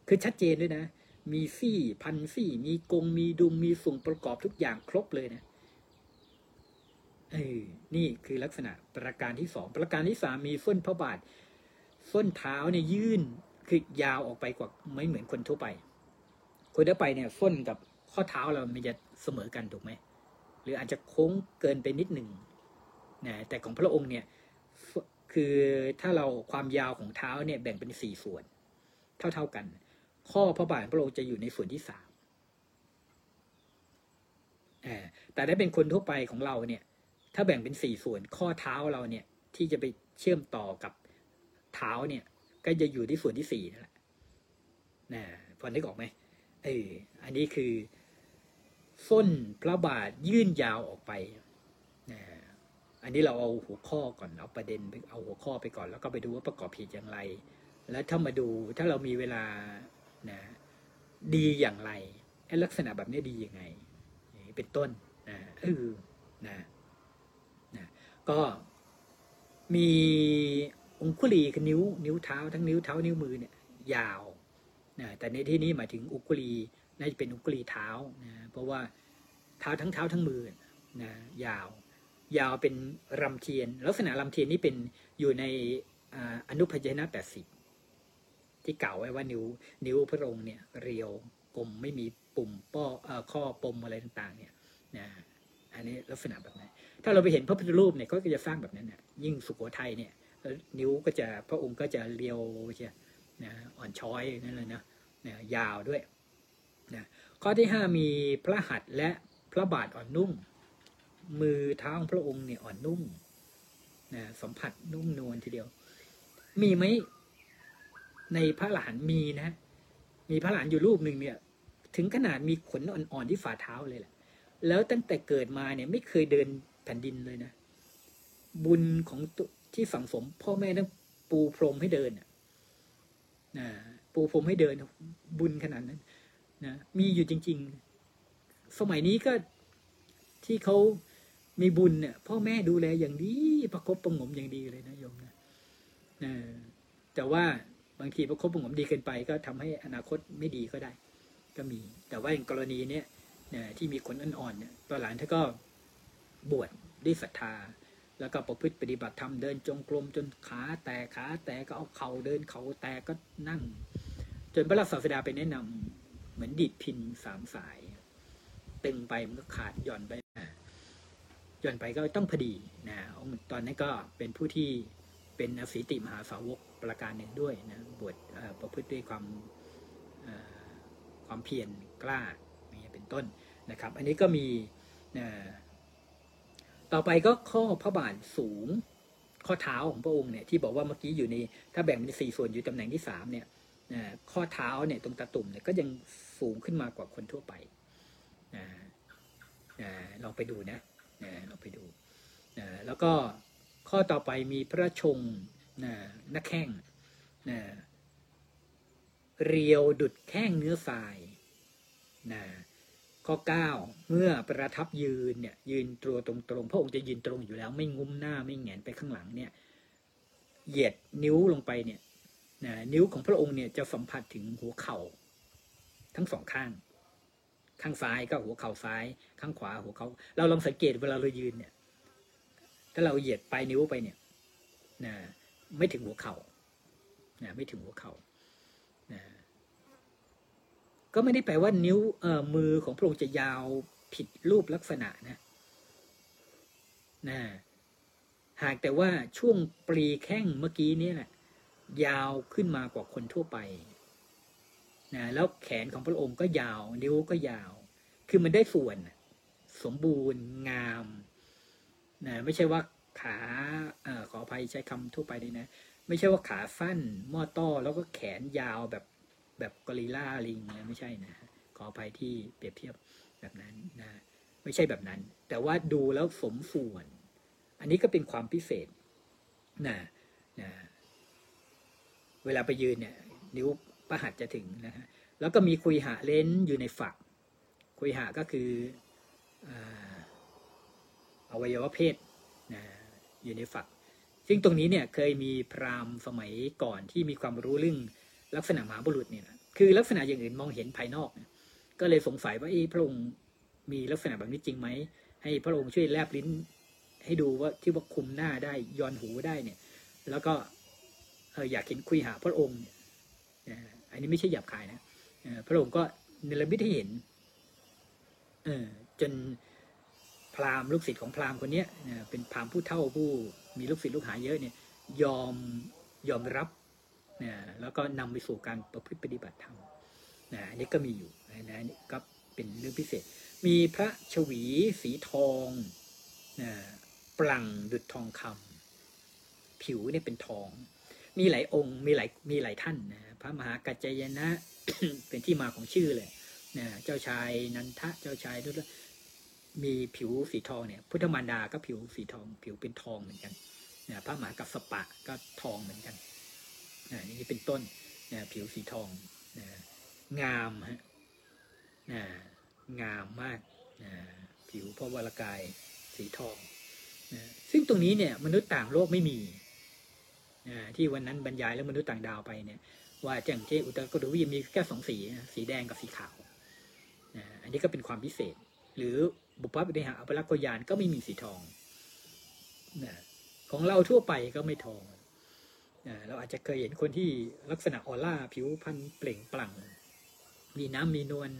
คือชัดเจนด้วยนะ มีซี่พันซี่ มีกงมีดุมมีส่วนประกอบทุกอย่างครบเลยนะเออนี่คือลักษณะประการที่สองประการที่สามมีส้นพระบาท ส้นเท้าเนี่ยยื่นคือยาวออกไปกว่าไม่เหมือนคนทั่วไป คนทั่วไปเนี่ยส้นกับข้อเท้าเรามันจะเสมอกันถูกไหมหรืออาจจะโค้งเกินไปนิดหนึ่งนะแต่ของพระองค์เนี่ย คือถ้าเราความยาวของเท้าเนี่ยแบ่งเป็นสี่ส่วน เท่าๆกัน ข้อพระบาทพระองค์จะอยู่ในส่วนที่สามแต่ถ้าเป็นคนทั่วไปของเราเนี่ย ถ้าแบ่งเป็นสี่ส่วนข้อเท้าเราเนี่ยที่จะไปเชื่อมต่อกับเท้าเนี่ย ก็จะอยู่ที่ส่วนที่สี่นั่นแหละนะพอนึกออกไหมเอออันนี้คือ ส้นพระบาทยื่นยาวออกไป อันนี้เราเอาหัวข้อก่อนเอาประเด็นเอาหัวข้อไปก่อน แล้วก็ไปดูว่าประกอบผิดอย่างไร แล้วถ้ามาดูถ้าเรามีเวลานะดีอย่างไรลักษณะแบบนี้ดียังไง เป็นต้นนะเออนะนะก็มีองคุลีคือนิ้ว นิ้วเท้าทั้งนิ้วเท้านิ้วมือเนี่ยยาวนะแต่ในที่นี้หมายถึงอุกุลีน่าจะเป็นอุกุลีเท้านะเพราะว่าเท้าทั้งเท้าทั้งมือนะยาว ยาวเป็นรำเทียน ลักษณะรำเทียนนี่เป็นอยู่ในอนุพยัญชนะแปดสิบที่เก่าไว้ว่านิ้วนิ้วพระองค์เนี่ยเรียวกลมไม่มีปุ่มป้อข้อปมอะไรต่างๆ เนี่ยนะอันนี้ลักษณะแบบนั้น ถ้าเราไปเห็นพระพุทธรูปเนี่ยก็จะสร้างแบบนั้นนะยิ่งสุโขทัยเนี่ยนิ้วก็จะพระองค์ก็จะเรียวใช่นะอ่อนช้อยนั่นเลยนะนะยาวด้วยนะข้อที่ห้ามีพระหัตถ์และพระบาทอ่อนนุ่ม มือเท้าของพระองค์เนี่ยอ่อนนุ่มนะสัมผัสนุ่มนวลทีเดียว มีไหมในพระหลานมีนะ มีพระหลานอยู่รูปหนึ่งเนี่ย ถึงขนาดมีขนอ่อนๆที่ฝ่าเท้าเลยแหละแล้วตั้งแต่เกิดมาเนี่ยไม่เคยเดินแผ่นดินเลยนะ บุญของที่สังสม พ่อแม่ต้องปูพรมให้เดินนะปูพรมให้เดินบุญขนาดนั้นนะมีอยู่จริง ๆ สมัยนี้ก็ที่เขา มีบุญเนี่ยพ่อแม่ดูแลอย่างดีประคบประงมอย่างดีเลยนะโยมนะแต่ว่าบางทีประคบประงมดีเกินไปก็ทำให้อนาคตไม่ดีก็ได้ ก็มี แต่ว่าอย่างกรณีเนี้ยที่มีคนอ่อนๆเนี่ยตอนหลังท่านก็บวชด้วยศรัทธา แล้วก็ประพฤติปฏิบัติธรรมเดินจงกรมจนขาแตกขาแตกก็เอาเข่าเดินเข่าแตกก็นั่ง จนพระราศาสดาไปแนะนำเหมือนดีดพินสามสาย ตึงไปมันก็ขาดหย่อนไป ย่อนไปก็ต้องพอดีนะตอนนั้นก็เป็นผู้ที่เป็นอสีติมหาสาวกประการหนึ่งด้วยนะบวชประพฤติด้วยความความเพียรกล้านี่เป็นต้นนะครับ อันนี้ก็มีต่อไปก็ข้อพระบาทสูงข้อเท้าของพระองค์เนี่ยที่บอกว่าเมื่อกี้อยู่ในถ้าแบ่งเป็นสี่ส่วนอยู่ตำแหน่งที่สามเนี่ยข้อเท้าเนี่ยตรงตาตุ่มเนี่ยก็ยังสูงขึ้นมากว่าคนทั่วไปลองไปดูนะ ลองไปดูแล้วก็ข้อต่อไปมีพระชงนะนักแข้งนะเรียวดุดแข้งเนื้อทรายนะข้อ 9 เมื่อประทับยืนเนี่ยยืนตัวตรงๆพระองค์จะยืนตรงอยู่แล้ว ไม่งุ้มหน้าไม่แงนไปข้างหลังเนี่ยเหยียดนิ้วลงไปเนี่ยนะนิ้วของพระองค์เนี่ยจะสัมผัสถึงหัวเข่าทั้งสองข้าง ข้างซ้ายก็หัวเข่าซ้าย ข้างขวาหัวเขาเราลองสังเกตเวลาเรายืนเนี่ย ถ้าเราเหยียดปลายนิ้วไปเนี่ยนะไม่ถึงหัวเขา่านะไม่ถึงหัวเขา่านะก็ไม่ได้แปลว่านิ้วเอ่อมือของพระองค์จะยาวผิดรูปลักษณะนะนะหากแต่ว่าช่วงปรีแข้งเมื่อกี้นี้แหละยาวขึ้นมากว่าคนทั่วไป นะแล้วแขนของพระองค์ก็ยาว นิ้วก็ยาว คือมันได้ส่วน สมบูรณ์งามนะไม่ใช่ว่าขาอขออภัยใช้คำทั่วไปเลยนะ ไม่ใช่ว่าขาสั้นมอต้อแล้วก็แขนยาวแบบแบบกอริลลาลิงนะไม่ใช่นะขออภัยที่เปรียบเทียบแบบนั้นนะไม่ใช่แบบนั้น แต่ว่าดูแล้วสมส่วน อันนี้ก็เป็นความพิเศษนะนะเวลาไปยืนเนี่ย นิ้ว ประหัตจะถึงนะฮะแล้วก็มีคุยหาเลนอยู่ในฝัก คุยหาก็คืออวัยวะเพศนะอยู่ในฝัก ซึ่งตรงนี้เนี่ยเคยมีพราหมณ์สมัยก่อนที่มีความรู้เรื่องลักษณะมหาบุรุษเนี่ยนะคือลักษณะอย่างอื่นมองเห็นภายนอก ก็เลยสงสัยว่าเอ๊ะพระองค์มีลักษณะแบบนี้จริงไหม ให้พระองค์ช่วยแลบลิ้น ให้ดูว่าที่ว่าคุมหน้าได้ย้อนหูได้เนี่ย แล้วก็เอออยากเห็นคุยหาพระองค์เนี่ย อันนี้ไม่ใช่หยาบคายนะพระองค์ก็เนรมิตให้เห็นเออจนพราหมณ์ลูกศิษย์ของพราหมณ์คนนี้เป็นพราหมณ์ผู้เฒ่าผู้มีลูกศิษย์ลูกหาเยอะเนี่ยยอมยอมรับนะแล้วก็นำไปสู่การประพฤติปฏิบัติธรรมนะอันนี้ก็มีอยู่นะอันนี้ก็เป็นเรื่องพิเศษ มีพระชวีสีทองนะปลังดุจทองคำผิวเนี่ยเป็นทอง มีหลายองค์มีหลายมีหลายท่านนะพระมหากัจจยนะเป็นที่มาของชื่อเลยนะเจ้าชายนันทะเจ้าชายด้วยมีผิวสีทองเนี่ย พุทธมารดาก็ผิวสีทอง ผิวเป็นทองเหมือนกันนะพระมหากัสปะก็ทองเหมือนกันนะนี่เป็นต้นนะผิวสีทองนะงามฮะนะงามมากนะผิวพระวรกายสีทองนะซึ่งตรงนี้เนี่ยมนุษย์ต่างโลกไม่มี ที่วันนั้นบรรยายแล้วมนุษย์ต่างดาวไปเนี่ย ว่าอย่งที่อุตรกดวีมีแค่สองสีสีแดงกับสีขาวอันนี้ก็เป็นความพิเศษ หรือบุพเพบริหารอัปลักษณ์ยานก็ไม่มีสีทองของเราทั่วไปก็ไม่ทองเราอาจจะเคยเห็นคนที่ลักษณะออร่าผิวพรรณเปล่งปลั่ง มีน้ำมีนวล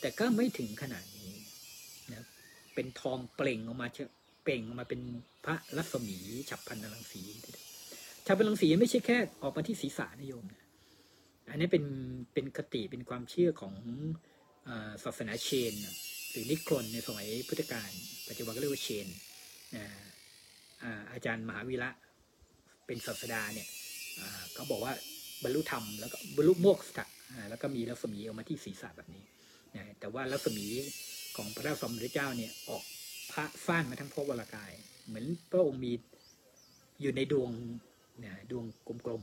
แต่ก็ไม่ถึงขนาดนี้นะเป็นทองเปล่งออกมา เปล่งออกมาเป็นพระรัศมีฉับพันนรังสีฉับพันนรังสีไม่ใช่แค่ออกมาที่ศีรษะนะโยมนะอันนี้เป็นเป็นคติเป็นความเชื่อของศาสนาเชนหรือนิครนในสมัยพุทธกาลปัจจุบันก็เรียกว่าเชนอาจารย์มหาวีระเป็นศาสดาเนี่ยเขาบอกว่าบรรลุธรรมแล้วก็บรรลุโมกขะแล้วก็มีรัศมีออกมาที่ศีรษะแบบนี้แต่ว่ารัศมีของพระสมเด็จเจ้าเนี่ยออก พระฟ้านมาทั้งพระวรากาย เหมือนพระองค์มีอยู่ในดวงนะดวงกลม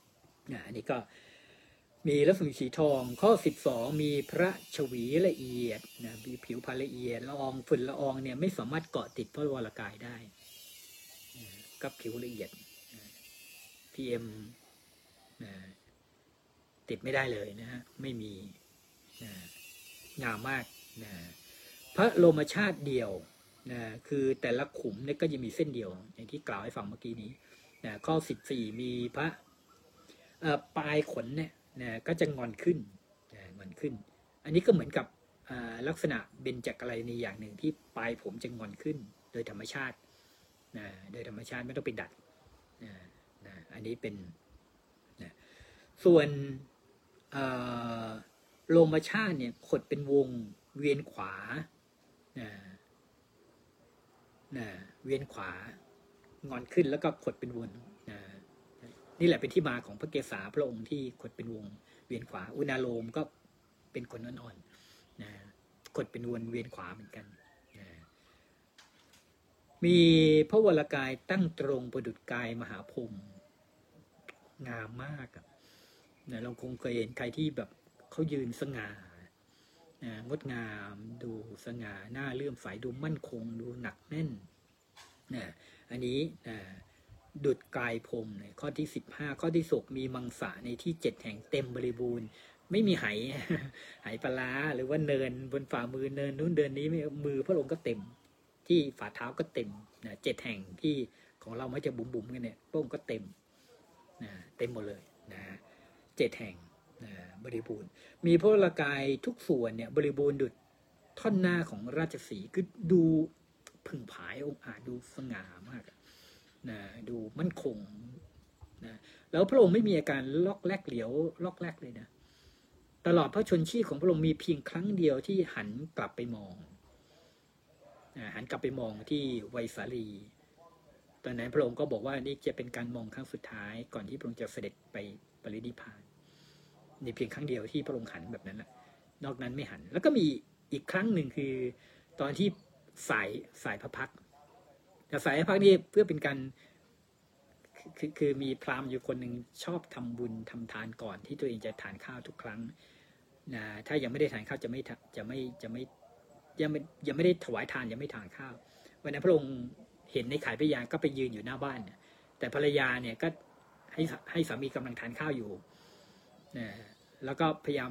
ๆนะอันนี้ก็มีรัศมีสีทอง ข้อ 12 มีพระชวีละเอียดนะมีผิวพรรณละเอียดละอองฝุ่นละอองเนี่ยไม่สามารถเกาะติดพระวรากายได้กับผิวละเอียดพีเอ็มติดไม่ได้เลยนะฮะไม่มีนะงามมากนะพระโลมชาติเดียว นะคือแต่ละขุมเนี่ยก็จะมีเส้นเดียว อย่างที่กล่าวให้ฟังเมื่อกี้นี้นะข้อ14มีพระปลายขนเนี่ยนะก็จะงอนขึ้นนะงอนขึ้น อันนี้ก็เหมือนกับลักษณะเบญจกะไรในอย่างหนึ่งที่ปลายผมจะงอนขึ้น โดยธรรมชาตินะโดยธรรมชาติไม่ต้องไปดัดนะนะอันนี้เป็นนะส่วนโลมาชาติเนี่ยขดเป็นวงเวียนขวานะ นะเวียนขวางอนขึ้นแล้วก็ขดเป็นวงนะนี่แหละเป็นที่มาของพระเกศาพระองค์ที่ขดเป็นวง เวียนขวา อุณาโลมก็เป็นคนอ่อนๆนะขดเป็นวนเวียนขวาเหมือนกันนะมีพระวรากายตั้งตรงประดุจกายมหาพรมงามมากนะเราคงเคยเห็นใครที่แบบเขายืนสง่า นะงดงามดูสง่าหน้าเลื่อมใสดูมั่นคงดูหนักแน่นนะอันนี้นะดุดกายพรมข้อที่สิบห้าข้อที่สกมีมังสะในที่เจ็ดแห่งเต็มบริบูรณ์ ไม่มีไหไหปลาหรือว่าเนินบนฝ่ามือเนินนู้นเดินนี้มือพระองค์ก็เต็ม ที่ฝ่าเท้าก็เต็มนะเจ็ดแห่งที่ของเราไม่จะบุ๋มบุ๋มๆกันเนี่ยพระองค์ก็เต็มนะเต็มหมดเลยนะเจ็ดแห่ง บริบูรณ์ มีพระกายทุกส่วนเนี่ยบริบูรณ์ดุจท่อนหน้าของราชสีคือดูผึ่งผายองค์อาจดูสง่ามากนะดูมั่นคงนะแล้วพระองค์ไม่มีอาการล็อกแลกเหลียวล็อกแลกเลยนะตลอดพระชนชีพของพระองค์มีเพียงครั้งเดียวที่หันกลับไปมองนะหันกลับไปมองที่ไวยสาลีตอนนั้นพระองค์ก็บอกว่านี่จะเป็นการมองครั้งสุดท้ายก่อนที่พระองค์จะเสด็จไปปรินิพพาน ในเพียงครั้งเดียวที่พระองค์หันแบบนั้นแหละนอกนั้นไม่หัน แล้วก็มีอีกครั้งหนึ่งคือ ตอนที่สายสายพระพักแต่สายพระพักนี่เพื่อเป็นการคือคือมีพราหมณ์อยู่คนหนึ่งชอบทำบุญทำทานก่อนที่ตัวเองจะทานข้าวทุกครั้งนะถ้ายังไม่ได้ทานข้าวจะไม่จะไม่จะไม่ยังไม่ยังไม่ได้ถวายทานยังไม่ทานข้าววันนั้นพระองค์เห็นในขายพระยาก็ไปยืนอยู่หน้าบ้าน แต่ภรรยาเนี่ยก็ให้ให้สามีกำลังทานข้าวอยู่นะ แล้วก็พยายาม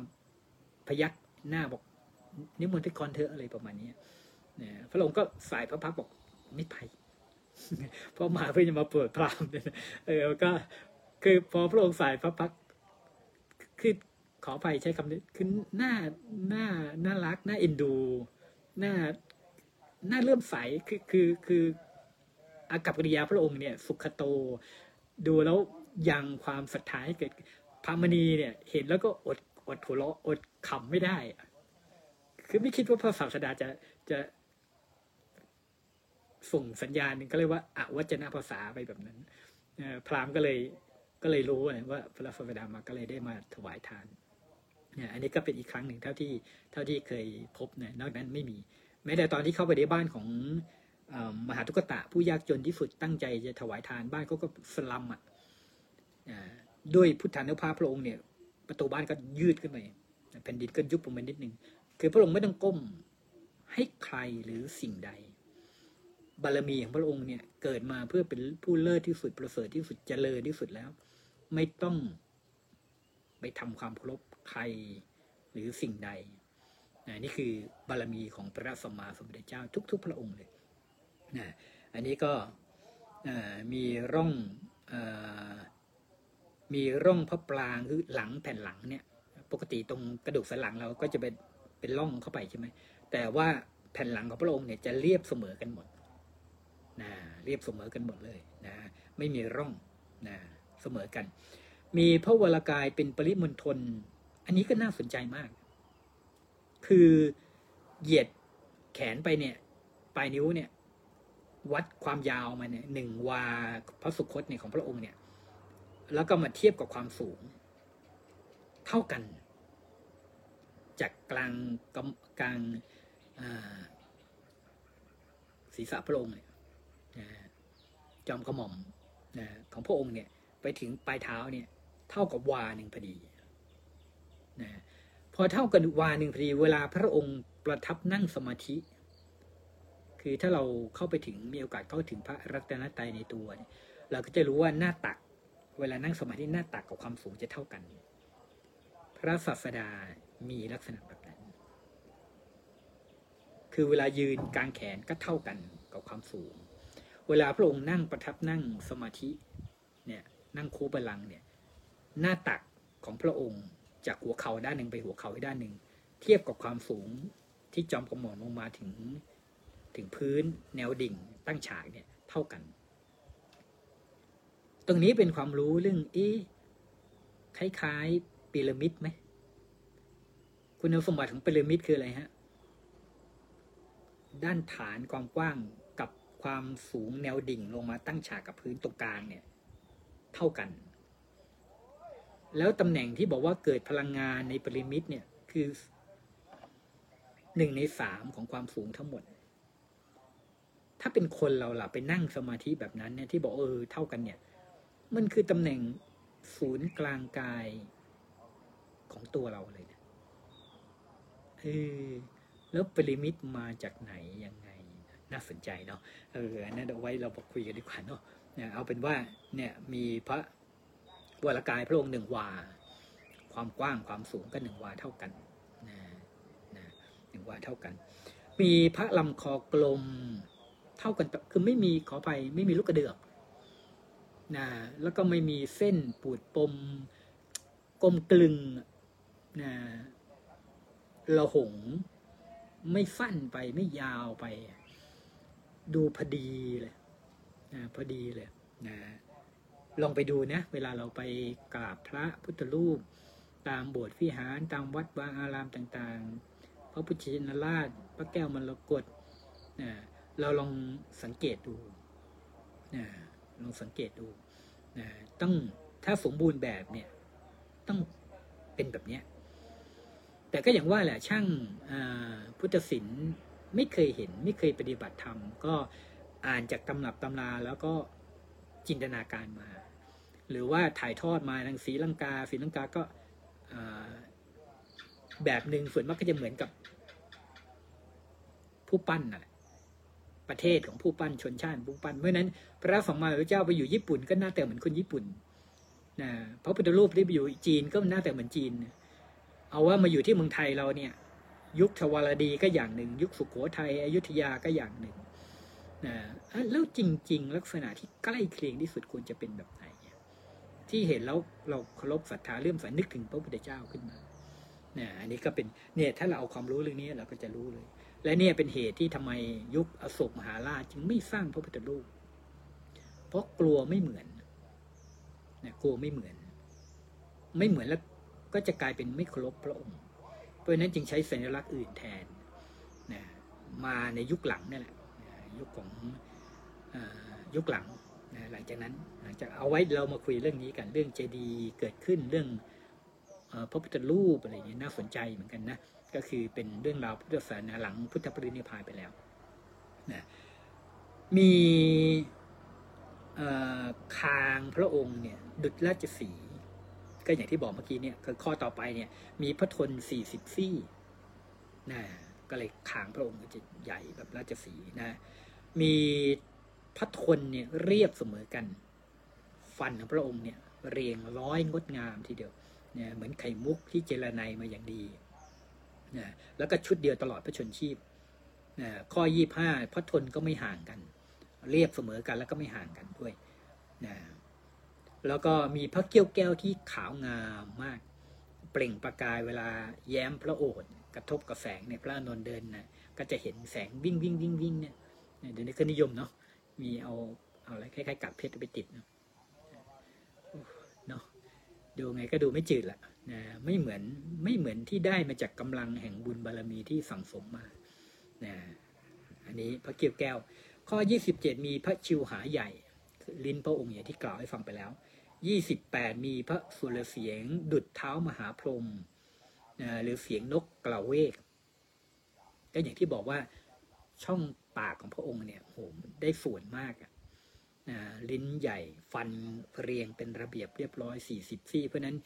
พยักหน้าบอกนิมนต์ไปก่อนเถออะไรประมาณนี้นะพระองค์ก็สายพระพักบอกไม่ไปเพราะมาเพื่อจะมาเปิดพรามเนี่ยเออก็คือพอพระองค์สายพระพักคือขอไปใช้คำนี้คือหน้าหน้าน่ารักหน่าเอ็นดูหน้าหน้าเลื่อมใสคือคือคืออากับกิริยาพระองค์เนี่ย สุขโต ดูแล้วยังความศรัทธาให้เกิด พระมณีเนี่ยเห็นแล้วก็อดอดหัวเราะอดขำไม่ได้ คือไม่คิดว่าพระศาสดาจะจะส่งสัญญาณนึงก็เรียกว่าอวัจนภาษาไปแบบนั้นพราหมณ์ก็เลยก็เลยรู้นะว่าพระศาสดามาก็เลยได้มาถวายทานเนี่ยอันนี้ก็เป็นอีกครั้งหนึ่งเท่าที่เท่าที่เคยพบเนี่ยนอกนั้นไม่มี แม้แต่ตอนที่เข้าไปในบ้านของอมหาทุกตะผู้ยากจนที่สุดตั้งใจจะถวายทานบ้านเขาก็สลัมอะ ด้วยพุทธานุภาพพระองค์เนี่ย ประตูบ้านก็ยืดขึ้นไปแผ่นดินก็ยุบลงไปนิดนึงคือพระองค์ไม่ต้องก้มให้ใครหรือสิ่งใด บารมีของพระองค์เนี่ยเกิดมาเพื่อเป็นผู้เลิศที่สุดประเสริฐที่สุดเจริญที่สุดแล้ว ไม่ต้องไปทำความเคารพใครหรือสิ่งใดนะนี่คือบารมีของพระสัมมาสัมพุทธเจ้าทุก ๆ พระองค์เลยนะอันนี้ก็มีร่องอ มีร่องพระปรางคือหลังแผ่นหลังเนี่ยปกติตรงกระดูกสันหลังเราก็จะเป็นเป็นร่องเข้าไปใช่ไหมแต่ว่าแผ่นหลังของพระองค์เนี่ยจะเรียบเสมอกันหมดนะเรียบเสมอกันหมดเลยนะไม่มีร่องนะเสมอกัน มีพระวรากายเป็นปริมณฑลอันนี้ก็น่าสนใจมาก คือเหยียดแขนไปเนี่ยปลายนิ้วเนี่ยวัดความยาวมาเนี่ยหนึ่งวาพระสุคตเนี่ยของพระองค์เนี่ย แล้วก็มาเทียบกับความสูง เท่ากัน จากกลางกำกลางศีรษะพระองค์เนี่ยจอมกระหม่อมนะของพระองค์เนี่ยไปถึงปลายเท้าเนี่ย เท่ากับวาหนึ่งพอดีนะพอเท่ากับวาหนึ่งพอดี เวลาพระองค์ประทับนั่งสมาธิ คือถ้าเราเข้าไปถึงมีโอกาสเข้าถึงพระรัตนตรัยในตัวเนี่ยเราก็จะรู้ว่าหน้าตัก เวลานั่งสมาธิหน้าตักกับความสูงจะเท่ากัน พระศาสดามีลักษณะแบบนั้น คือเวลายืนกลางแขนก็เท่ากันกับความสูง เวลาพระองค์นั่งประทับนั่งสมาธิเนี่ยนั่งคูบาลังเนี่ยหน้าตักของพระองค์จากหัวเข่าด้านหนึ่งไปหัวเข่าอีกด้านหนึ่ง เทียบกับความสูงที่จอมกระหม่อมลงมาถึงถึงพื้นแนวดิ่งตั้งฉากเนี่ยเท่ากัน ตรงนี้เป็นความรู้เรื่องเอ๊คล้ายๆพีระมิดไหม คุณสมบัติของพีระมิดคืออะไรฮะ ด้านฐานความกว้างกับความสูงแนวดิ่งลงมาตั้งฉากกับพื้นตรงกลางเนี่ย เท่ากัน แล้วตำแหน่งที่บอกว่าเกิดพลังงานในพีระมิดเนี่ยคือหนึ่งในสามของความสูงทั้งหมด ถ้าเป็นคนเราล่ะไปนั่งสมาธิแบบนั้นเนี่ยที่บอกเออเท่ากันเนี่ย มันคือตำแหน่งศูนย์กลางกายของตัวเราเลยนะเออแล้วปริมิตมาจากไหนยังไง น่าสนใจเนาะเอออันนั้นเอาไว้เราบอกคุยกันดีกว่าเนาะเนี่ยเอาเป็นว่าเนี่ยมีพระวรกายพระองค์หนึ่งวา ความกว้างความสูงก็หนึ่งวาเท่ากันนะนะหนึ่งวาเท่ากัน มีพระลำคอกลมเท่ากันคือไม่มีขอไปไม่มีลูกกระเดือก นะแล้วก็ไม่มีเส้นปูดปมกลมกลึงนะระหง ไม่สั้นไปไม่ยาวไป ดูพอดีเลยนะพอดีเลยนะลองไปดูนะ เวลาเราไปกราบพระพุทธรูป ตามโบสถ์วิหารตามวัดวาอารามต่างๆ พระพุทธชินราช พระแก้วมรกตนะเราลองสังเกตดูนะ ลองสังเกตดูนะต้องถ้าสมบูรณ์แบบเนี่ยต้องเป็นแบบเนี้ยแต่ก็อย่างว่าแหละช่างพุทธศิลป์ไม่เคยเห็นไม่เคยปฏิบัติธรรม ก็อ่านจากตำรับตำราแล้วก็จินตนาการมา หรือว่าถ่ายทอดมาทางศรีลังกาศรีลังกาก็แบบหนึ่งส่วนมากก็จะเหมือนกับผู้ปั้นน่ะแหละ ประเทศของผู้ปั้นชนชาติผู้ปั้นเพราะนั้น พระสัมมาสัมพุทธเจ้าไปอยู่ญี่ปุ่น ก็หน้าแต่เหมือนคนญี่ปุ่นนะพระพุทธรูปที่ไปอยู่จีนก็หน้าแต่เหมือนจีน เอาว่ามาอยู่ที่เมืองไทยเราเนี่ย ยุคทวารดีก็อย่างหนึ่ง ยุคสุโขทัยอยุธยาก็อย่างหนึ่งนะแล้วจริง ๆ ลักษณะที่ใกล้เคียงที่สุดควรจะเป็นแบบไหนที่เห็นแล้วเราเคารพศรัทธาเลื่มใสนึกถึงพระพุทธเจ้าขึ้นมาเนี่ยอันนี้ก็เป็นเนี่ยถ้าเราเอาความรู้เรื่องนี้เราก็จะรู้เลย และเนี่ยเป็นเหตุที่ทำไมยุคอโศกมหาราชจึงไม่สร้างพระพุทธรูป เพราะกลัวไม่เหมือนนี่ยกลัวไม่เหมือน ไม่เหมือนแล้วก็จะกลายเป็นไม่เคารพพระองค์ เพราะนั้นจึงใช้สัญลักษณ์อื่นแทนนะมาในยุคหลังนี่แหละยุคของอยุคหลังนะหลังจากนั้นหลังจากเอาไว้เรามาคุยเรื่องนี้กันเรื่องเจดีย์เกิดขึ้นเรื่องอพระพุทธรูปอะไรเงี้ยน่าสนใจเหมือนกันนะ ก็คือเป็นเรื่องราวพุทธศาสนาหลังพุทธปรินิพพานไปแล้วนะมีคางพระองค์เนี่ยดุจราชสี ก็อย่างที่บอกเมื่อกี้เนี่ยคือข้อต่อไปเนี่ยมีพระทนสี่สิบซี่นะก็เลยคางพระองค์ก็จะใหญ่แบบราชสีนะมีพระทนเนี่ยเรียบเสมอกัน ฟันของพระองค์เนี่ยเรียงร้อยงดงามทีเดียวเนี่ยเหมือนไข่มุกที่เจรไนมาอย่างดี นะแล้วก็ชุดเดียวตลอดพระชนชีพนะข้อยี่ห้าพระทนก็ไม่ห่างกัน เรียบเสมอกันแล้วก็ไม่ห่างกันด้วยนะแล้วก็มีพระเกี้ยวแก้วที่ขาวงามมาก เปล่งประกายเวลาแย้มพระโอษฐ์กระทบกับแสงเนี่ยพระอนนท์เดินนะก็จะเห็นแสงวิ่งวิ่งวิ่งวิ่งเนี่ยเดี๋ยวนี้ก็นิยมเนาะมีเอาเอาอะไรคล้ายๆกับเพชรไปติดเนาะเนาะดูไงก็ดูไม่จืดละ นะไม่เหมือนไม่เหมือนที่ได้มาจากกำลังแห่งบุญบารมีที่สั่งสมมานะอันนี้พระเกี้ยวแก้ว ข้อ 27 มีพระชิวหาใหญ่ ลิ้นพระองค์อย่ที่กล่าวให้ฟังไปแล้ว 28 มีพระสุรเสียงดุดเท้ามหาพรหมนะหรือเสียงนกกล่าวเวก ก็อย่างที่บอกว่าช่องปากของพระองค์เนี่ยโหได้ส่วนมากอะนะลิ้นใหญ่ฟันเรียงเป็นระเบียบเรียบร้อยสี่สิบซี่ เพราะนั้น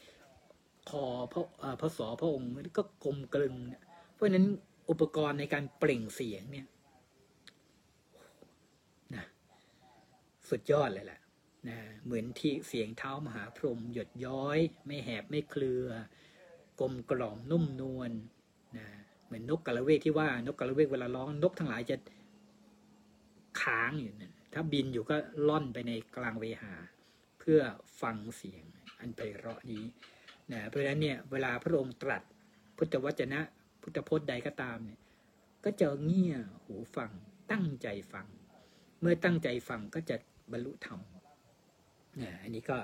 คอพระเอ่อพระสอพระองค์ก็กลมกลึงเนี่ยเพราะฉะนั้นอุปกรณ์ในการเปล่งเสียงเนี่ยนะสุดยอดเลยแหละนะเหมือนที่เสียงเท้ามหาพรหมหยดย้อย ไม่แหบไม่เคลือกลมกล่อมนุ่มนวลนะเหมือนนกกระเวกที่ว่านกกระเวกเวลาร้องนกทั้งหลายจะค้างอยู่นะถ้าบินอยู่ก็ล่อนไปในกลางเวหา เพื่อฟังเสียงอันไพเราะนี้ นะเพราะฉะนั้นเนี่ยเวลาพระองค์ตรัสพุทธวจนะ พุทธพจน์ใดก็ตามเนี่ยก็จะเงี่ยหูฟังตั้งใจฟัง เมื่อตั้งใจฟังก็จะบรรลุธรรมนะอันนี้ก็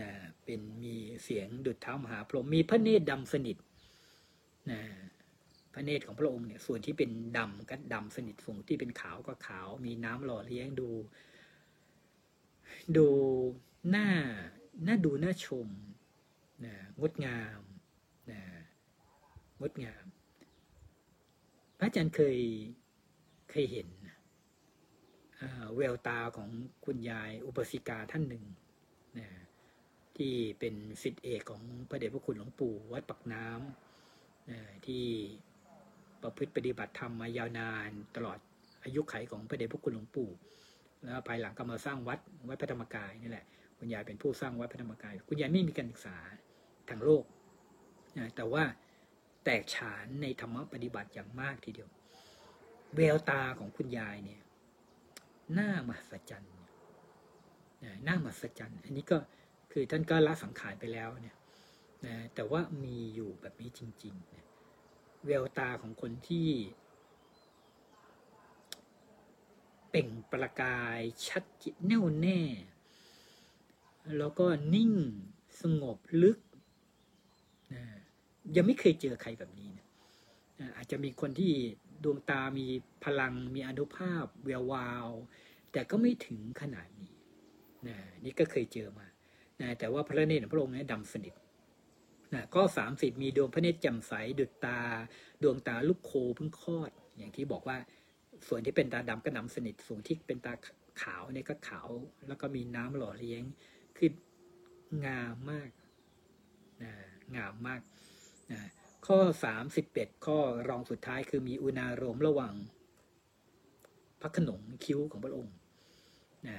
นะเป็นมีเสียงดุจเท้ามหาพรหมมีพระเนตรดำสนิทนะพระเนตรของพระองค์เนี่ยส่วนที่เป็นดำก็ดำสนิทส่วนที่เป็นขาวก็ขาว มีน้ำหล่อเลี้ยงดู ดูหน้าหน่าดูหน่าชม นะงดงามนะงดงาม พระอาจารย์เคยเคยเห็นอ่าแววตาของคุณยายอุปสิกาท่านหนึ่งนะที่เป็นสิทธิเอกของพระเดชพระคุณหลวงปู่วัดปักน้ำนะที่ประพฤติปฏิบัติธรรมมายาวนานตลอดอายุไขของพระเดชพระคุณหลวงปู่ แล้วภายหลังก็มาสร้างวัดวัดพระธรรมกายนี่แหละ คุณยายเป็นผู้สร้างวัดพระธรรมกาย คุณยายไม่มีการศึกษา ทางโลกนะแต่ว่าแตกฉานในธรรมปฏิบัติอย่างมากทีเดียว แววตาของคุณยายเนี่ยน่ามหัศจรรย์นะน่ามหัศจรรย์ อันนี้ก็คือท่านก็ละสังขารไปแล้วเนี่ยนะแต่ว่ามีอยู่แบบนี้จริงๆนะแววตาของคนที่เป่งประกายชัดจิตแน่วแน่ แล้วก็นิ่งสงบลึก ยังไม่เคยเจอใครแบบนี้นะอาจจะมีคนที่ดวงตามีพลังมีอนุภาพแวววาว แต่ก็ไม่ถึงขนาดนี้นะนี่ก็เคยเจอมานะแต่ว่าพระเนตรของพระองค์เนี่ยดำสนิทนะข้อสามสิบมีดวงพระเนตรแจ่มใสดุจตา ดวงตาลูกโคเพิ่งคลอด อย่างที่บอกว่าส่วนที่เป็นตาดำก็ดำสนิทส่วนที่เป็นตาขาวเนี่ยก็ขาว แล้วก็มีน้ำหล่อเลี้ยงคืองามมากนะงามมาก ข้อสามสิบเอ็ดข้อรองสุดท้ายคือมีอุณาโรมระหว่างพระขนงคิ้วของพระองค์นะ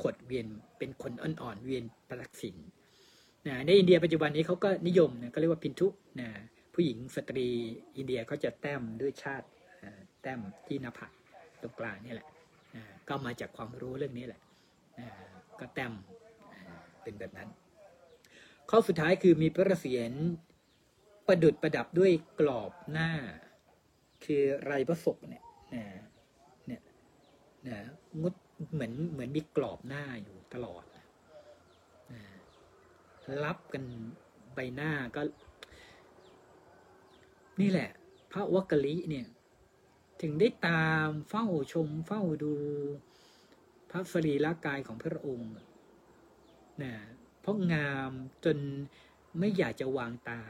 ขดเวียนเป็นขนอ่อนๆเวียนประทักษิณนะในอินเดียปัจจุบันนี้เขาก็นิยมนะก็เรียกว่าพินทุนะผู้หญิงสตรีอินเดียเขาจะแต้มด้วยชาดแต้มที่หน้าผากตรงกลางนี่แหละนะก็มาจากความรู้เรื่องนี้แหละนะก็แต้มเป็นแบบนั้น ข้อสุดท้ายคือมีพระเศียร ประดุดประดับด้วยกรอบหน้า คือไรพระศกเนี่ยนะเนี่ยนะงดเหมือนเหมือนมีกรอบหน้าอยู่ตลอดนะรับกันใบหน้าก็ นี่แหละ พระวักกะลิเนี่ย ถึงได้ตามเฝ้าชมเฝ้าดู พระสรีระกายของพระองค์นะเพราะงามจนไม่อยากจะวางตา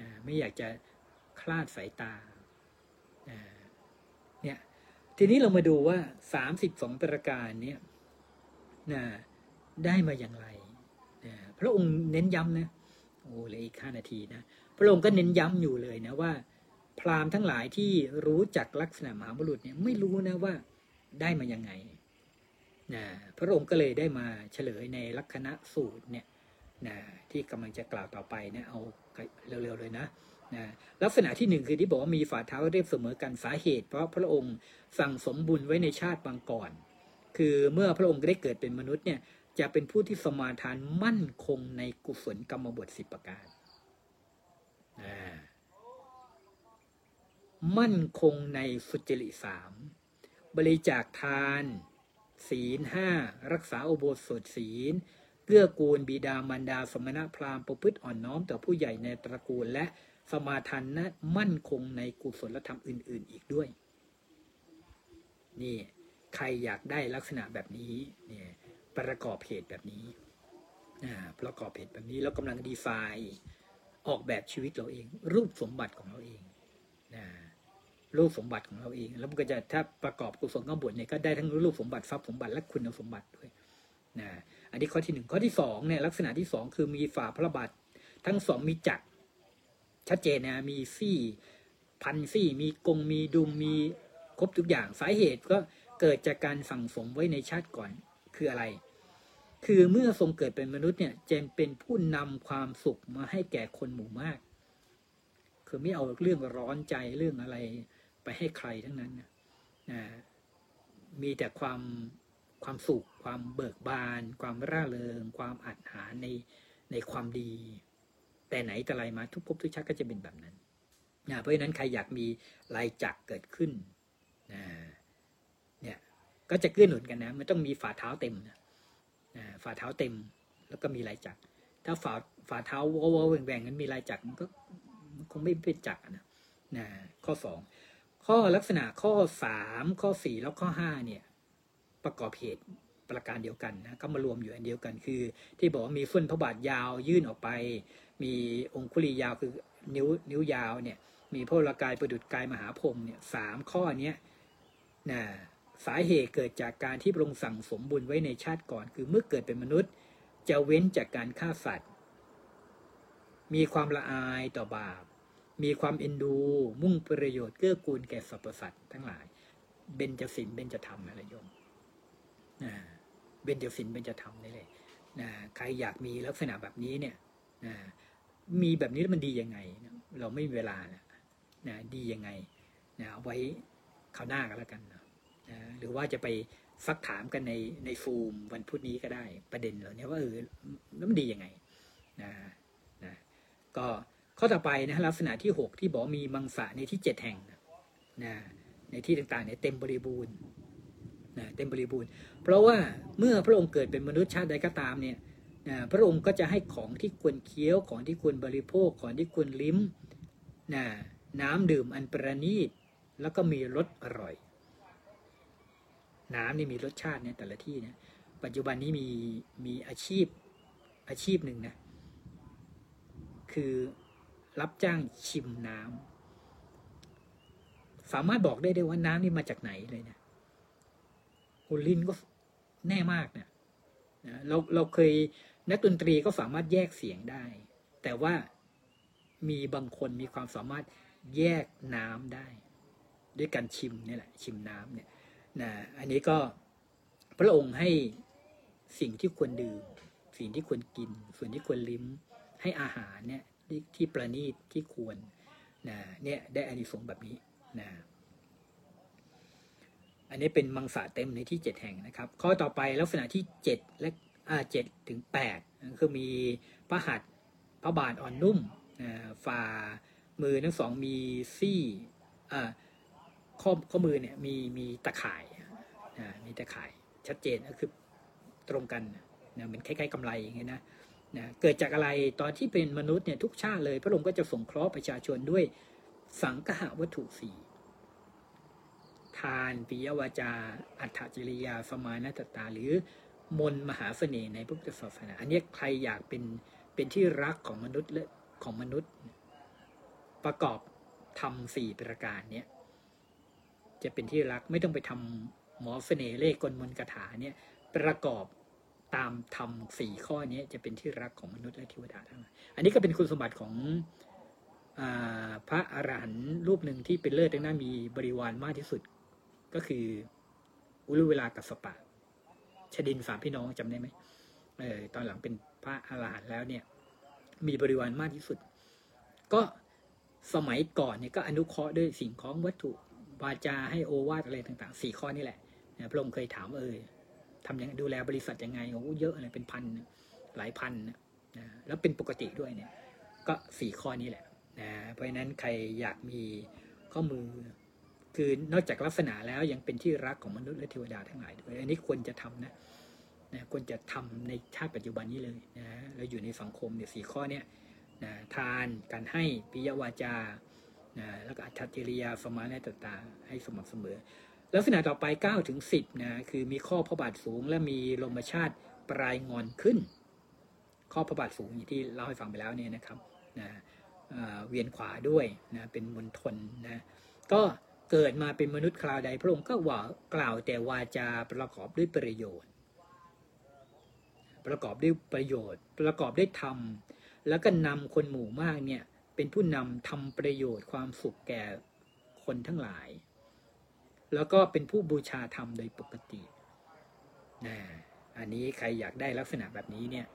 นะไม่อยากจะคลาดสายตานะเนี่ยทีนี้เรามาดูว่าสามสิบสองประการเนี่ยนะได้มาอย่างไรนะพระองค์เน้นย้ำนะโอ้เหลืออีกห้านาทีนะพระองค์ก็เน้นย้ำอยู่เลยนะว่า พราหมณ์ทั้งหลายที่รู้จักลักษณะมหาบุรุษเนี่ยไม่รู้นะว่าได้มายังไงนะพระองค์ก็เลยได้มาเฉลยในลักษณะสูตรเนี่ย นะที่กำลังจะกล่าวต่อไปนะเอาเร็วๆเลยนะนะลักษณะที่หนึ่งคือที่บอกว่ามีฝ่าเท้าเรียบเสมอกันสาเหตุ เพราะพระองค์สั่งสมบุญไว้ในชาติบางก่อน คือเมื่อพระองค์ได้เกิดเป็นมนุษย์เนี่ยจะเป็นผู้ที่สมาทานมั่นคงในกุศลกรรมบทสิบประการมั่นคงในสุจริตสามบริจาคทาน ศีลห้ารักษาอุโบสถศีล เกื้อกูลบิดามารดา สมณพราหมณ์ประพฤติอ่อนน้อมต่อผู้ใหญ่ในตระกูลและสมาทานนะมั่นคงในกุศลธรรมอื่น ๆ อีกด้วย นี่ใครอยากได้ลักษณะแบบนี้เนี่ยประกอบเหตุแบบนี้ประกอบเหตุแบบนี้แล้วกำลังดีไซน์ออกแบบชีวิตเราเอง รูปสมบัติของเราเองนะรูปสมบัติของเราเอง แล้วมันก็จะถ้าประกอบกุศลข้บทเนี่ยก็ได้ทั้งรูปสมบัติทรัพย์สมบัติและคุณสมบัติด้วยนะ อันนี้ข้อที่หนึ่งข้อที่สองเนี่ยลักษณะที่สองคือมีฝ่าพระบาททั้งสองมีจักรชัดเจนนะมีซี่พันซี่ มีกงมีดุมมีครบทุกอย่างสาเหตุก็เกิดจากการสั่งสมไว้ในชาติก่อนคืออะไร คือเมื่อทรงเกิดเป็นมนุษย์เนี่ยเจนเป็นผู้นำความสุขมาให้แก่คนหมู่มาก คือไม่เอาเรื่องร้อนใจเรื่องอะไรไปให้ใครทั้งนั้นนะมีแต่ความ ความสุข ความเบิกบาน ความร่าเริง ความอัดหาในในความดี แต่ไหนแต่ไรมาทุกภพทุกชาติก็จะเป็นแบบนั้นนะเพราะฉะนั้นใครอยากมีลายจักเกิดขึ้นนะเนี่ยก็จะเกื้อหนุนกันนะมันต้องมีฝ่าเท้าเต็มนะฝ่าเท้าเต็มแล้วก็มีลายจักรถ้าฝ่าฝ่าเท้าวอวแหว่งๆนั้นมีลายจักรมันก็คงไม่เป็นจักรนะนะข้อสองข้อลักษณะข้อสามข้อสี่แล้วข้อห้าเนี่ย ประกอบเหตุประการเดียวกันนะก็มารวมอยู่อันเดียวกันคือ ที่บอกว่ามีฟุ่นพระบาทยาวยื่นออกไป มีองคุลียาวคือนิ้วนิ้วยาวเนี่ยมีพระลกายประดุจกายมหาพรมเนี่ยสามข้อเนี้ยนะสาเหตุเกิดจากการที่พระองค์สั่งสมบุญไว้ในชาติก่อน คือเมื่อเกิดเป็นมนุษย์ จะเว้นจากการฆ่าสัตว์ มีความละอายต่อบาป มีความเอ็นดู มุ่งประโยชน์เกื้อกูลแก่สรรพสัตว์ทั้งหลาย เบญจศีลเบญจธรรมอะไรโยม เบญจศีลเบญจธรรมนี่เลยนะใครอยากมีลักษณะแบบนี้เนี่ยนะมีแบบนี้แล้วมันดียังไง เราไม่มีเวลานะนะดียังไงนะไว้คราวหน้ากันแล้วกันนะนะหรือว่าจะไปซักถามกันในในฟูมวันพุธนี้ก็ได้ประเด็นเหล่านี้ว่าเออแล้วมันดียังไงนะนะก็ข้อต่อไปนะลักษณะที่ 6 ที่บอกมีมังสะในที่ 7 แห่งนะในที่ต่างๆเนี่ยเต็มบริบูรณ์ นะเต็มบริบูรณ์ เพราะว่าเมื่อพระองค์เกิดเป็นมนุษย์ชาติใดก็ตามเนี่ยนะพระองค์ก็จะให้ของที่ควรเคี้ยวของที่ควรบริโภคของที่ควรลิ้มนะน้ำดื่มอันประณีตแล้วก็มีรสอร่อย น้ำนี่มีรสชาติเนี่ยแต่ละที่เนี่ยปัจจุบันนี้มีมีอาชีพอาชีพหนึ่งนะคือรับจ้างชิมน้ำสามารถบอกได้ได้ว่าน้ำนี่มาจากไหนเลยเนะ หุลินก็แน่มากเนะเราเราเคยนักดนตรีก็สามารถแยกเสียงได้ แต่ว่ามีบางคนมีความสามารถแยกน้ำได้ ด้วยการชิมนี่แหละ ชิมน้ำเนี่ยนะอันนี้ก็พระองค์ให้สิ่งที่ควรดื่ม สิ่งที่ควรกิน ส่วนที่ควรลิ้มให้อาหารเนี่ยที่ที่ประณีตที่ควรนะเนี่ยได้อานิสงส์แบบนี้นะ อันนี้เป็นมังสาเต็มในที่เจ็ดแห่งนะครับ ข้อต่อไปลักษณะที่เจ็ดและอ่าเจ็ดถึงแปดคือมีพระหัตถ์พระบาทอ่อนนุ่มฝ่ามือทั้งสองมีซี่ข้อข้อมือเนี่ยมีมีตะข่ายมีตะข่ายชัดเจนก็คือตรงกันนะเหมือนคล้ายๆกำไรอย่างเงี้ยนะนะเกิดจากอะไรตอนที่เป็นมนุษย์เนี่ยทุกชาติเลย พระองค์ก็จะสงเคราะห์ประชาชนด้วยสังฆะวัตถุสี่านปิยวาจา อัฏฐจริยาสมานัตตา หรือมนมหาเสน่ห์ในพุทธศาสนา อันนี้ใครอยากเป็นเป็นที่รักของมนุษย์และของมนุษย์ ประกอบทำสี่ประการเนี้ยจะเป็นที่รักไม่ต้องไปทำหมอเสน่ห์เลขกลมนต์คาถาเนี่ยประกอบตามทำสี่ข้อนี้จะเป็นที่รักของมนุษย์และเทวดาทั้งหลายอันนี้ก็เป็นคุณสมบัติของอพระอรหันต์รูปหนึ่งที่เป็นเลิศดังนั้นมีบริวารมากที่สุด ก็คืออุลุเวลากัสสปะชดินสามพี่น้องจำได้ไหมเออตอนหลังเป็นพระอรหันต์แล้วเนี่ย มีบริวารมากที่สุด ก็สมัยก่อนเนี่ยก็อนุเคราะห์ด้วยสิ่งของวัตถุวาจาให้โอวาทอะไรต่างๆสี่ข้อนี่แหละนะพระองค์เคยถามเออทำยังไงดูแลบริษัทยังไงโอ้เยอะเลยเป็นพันหลายพันนะนะแล้วเป็นปกติด้วยเนี่ย ก็สี่ข้อนี้แหละนะเพราะฉะนั้นใครอยากมีข้อมือ คือนอกจากลักษณะแล้วยังเป็นที่รักของมนุษย์และเทวดาทั้งหลายด้วยอันนี้ควรจะทำนะนะควรจะทำในชาติปัจจุบันนี้เลยนะเราอยู่ในสังคมเนี่ยสี่ข้อเนี่ยนะทานการให้ปิยวาจานะแล้วก็อัตถจริยาสมาธิต่าให้สม่ำเสมอ ลักษณะต่อไป9ถึง10นะคือมีข้อพระบาทสูง และมีลมชาติปลายงอนขึ้น ข้อพระบาทสูงอย่างที่เล่าให้ฟังไปแล้วเนี่ยนะครับนะเอ่อเวียนขวาด้วยนะเป็นมณฑลนะก็ เกิดมาเป็นมนุษย์คราวใดพระองค์ก็ว่ากล่าวแต่วาจาประกอบด้วยประโยชน์ ประกอบด้วยประโยชน์ ประกอบด้วยธรรม แล้วก็นำคนหมู่มากเนี่ยเป็นผู้นำทำประโยชน์ความสุขแก่คนทั้งหลาย แล้วก็เป็นผู้บูชาธรรมโดยปกตินะอันนี้ใครอยากได้ลักษณะแบบนี้เนี่ย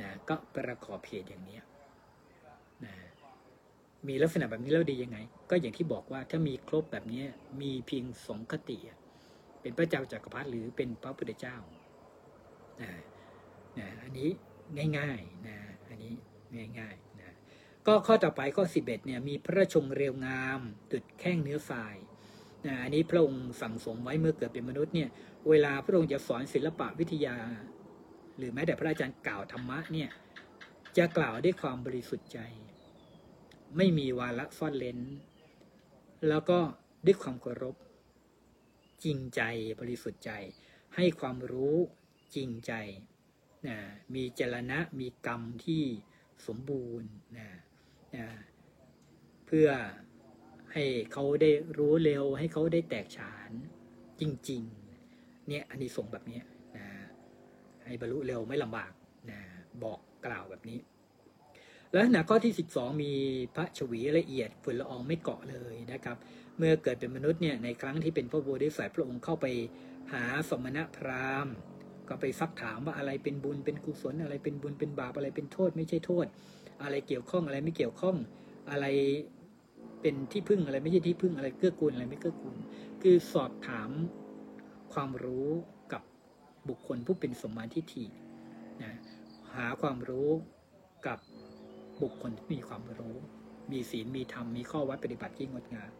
นะก็ประกอบเหตุอย่างนี้นะ มีลักษณะแบบนี้แล้วดียังไง ก็อย่างที่บอกว่าถ้ามีครบแบบนี้มีเพียงสองคติ เป็นพระเจ้าจักรพรรดิหรือเป็นพระพุทธเจ้านะนะอันนี้ง่ายๆนะอันนี้ง่ายๆนะก็ข้อต่อไปข้อ11เนี่ยมีพระชงเรียวงามดุดแข้งเนื้อทรายนะอันนี้พระองค์สั่งสมไว้เมื่อเกิดเป็นมนุษย์เนี่ยเวลาพระองค์จะสอนศิลปะวิทยา หรือแม้แต่พระอาจารย์กล่าวธรรมะเนี่ยจะกล่าวด้วยความบริสุทธิ์ใจ ไม่มีวาระซ่อนเลนแล้วก็ด้วยความเคารพจริงใจบริสุทธิ์ใจ ให้ความรู้จริงใจนะมีเจรณะมีกรรมที่สมบูรณ์นะนะเพื่อให้เขาได้รู้เร็ว ให้เขาได้แตกฉานจริงๆ เนี่ยอันนี้ส่งแบบนี้นะให้บรรลุเร็วไม่ลำบากนะบอกกล่าวแบบนี้ ล้วขณะข้อที่ 12 มีพระชวีละเอียดฝุ่นละอองไม่เกาะเลยนะครับ เมื่อเกิดเป็นมนุษย์เนี่ยในครั้งที่เป็นพระโพธิสัตว์พระองค์เข้าไปหาสมณพราหมณ์ ก็ไปซักถามว่าอะไรเป็นบุญเป็นกุศลอะไรเป็นบุญเป็นบาปอะไรเป็นโทษไม่ใช่โทษ อะไรเกี่ยวข้องอะไรไม่เกี่ยวข้องอะไรเป็นที่พึ่งอะไรไม่ใช่ที่พึ่งอะไรเกื้อกูลอะไรไม่เกื้อกูลคือสอบถามความรู้กับบุคคลผู้เป็นสมมาทิฏฐินะหาความรู้กับ บุคคลที่มีความรู้ มีศีลมีธรรมมีข้อวัดปฏิบัติที่งดงาม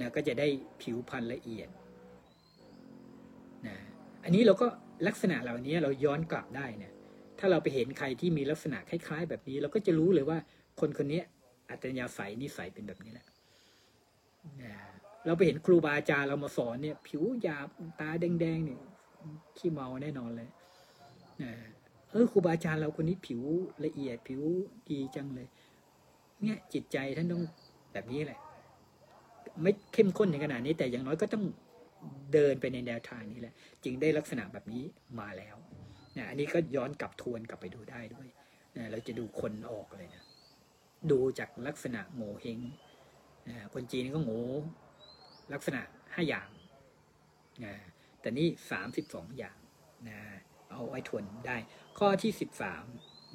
นะก็จะได้ผิวพรรณละเอียดนะอันนี้เราก็ลักษณะเหล่านี้เราย้อนกลับได้นะถ้าเราไปเห็นใครที่มีลักษณะคล้าย ๆ แบบนี้ เราก็จะรู้เลยว่าคนคนนี้อัตยาศัยนิสัยเป็นแบบนี้แหละนะเราไปเห็นครูบาอาจารย์เรามาสอนเนี่ย ผิวหยาบตาแดงๆเนี่ยขี้เมาแน่นอนเลยนะ เออครูบาอาจารย์เราคนนี้ผิวละเอียดผิวดีจังเลย เนี่ยจิตใจท่านต้องแบบนี้แหละ ไม่เข้มข้นในขนาดนี้ แต่อย่างน้อยก็ต้องเดินไปในแนวทางนี้แหละ จึงได้ลักษณะแบบนี้มาแล้วนะอันนี้ก็ย้อนกลับทวนกลับไปดูได้ด้วยนะเราจะดูคนออกเลยนะดูจากลักษณะโง่เฮงนะคนจีนก็โง่ลักษณะห้าอย่างนะแต่นี่สามสิบสองอย่างนะ เอาไว้ทวนได้ ข้อที่สิบสาม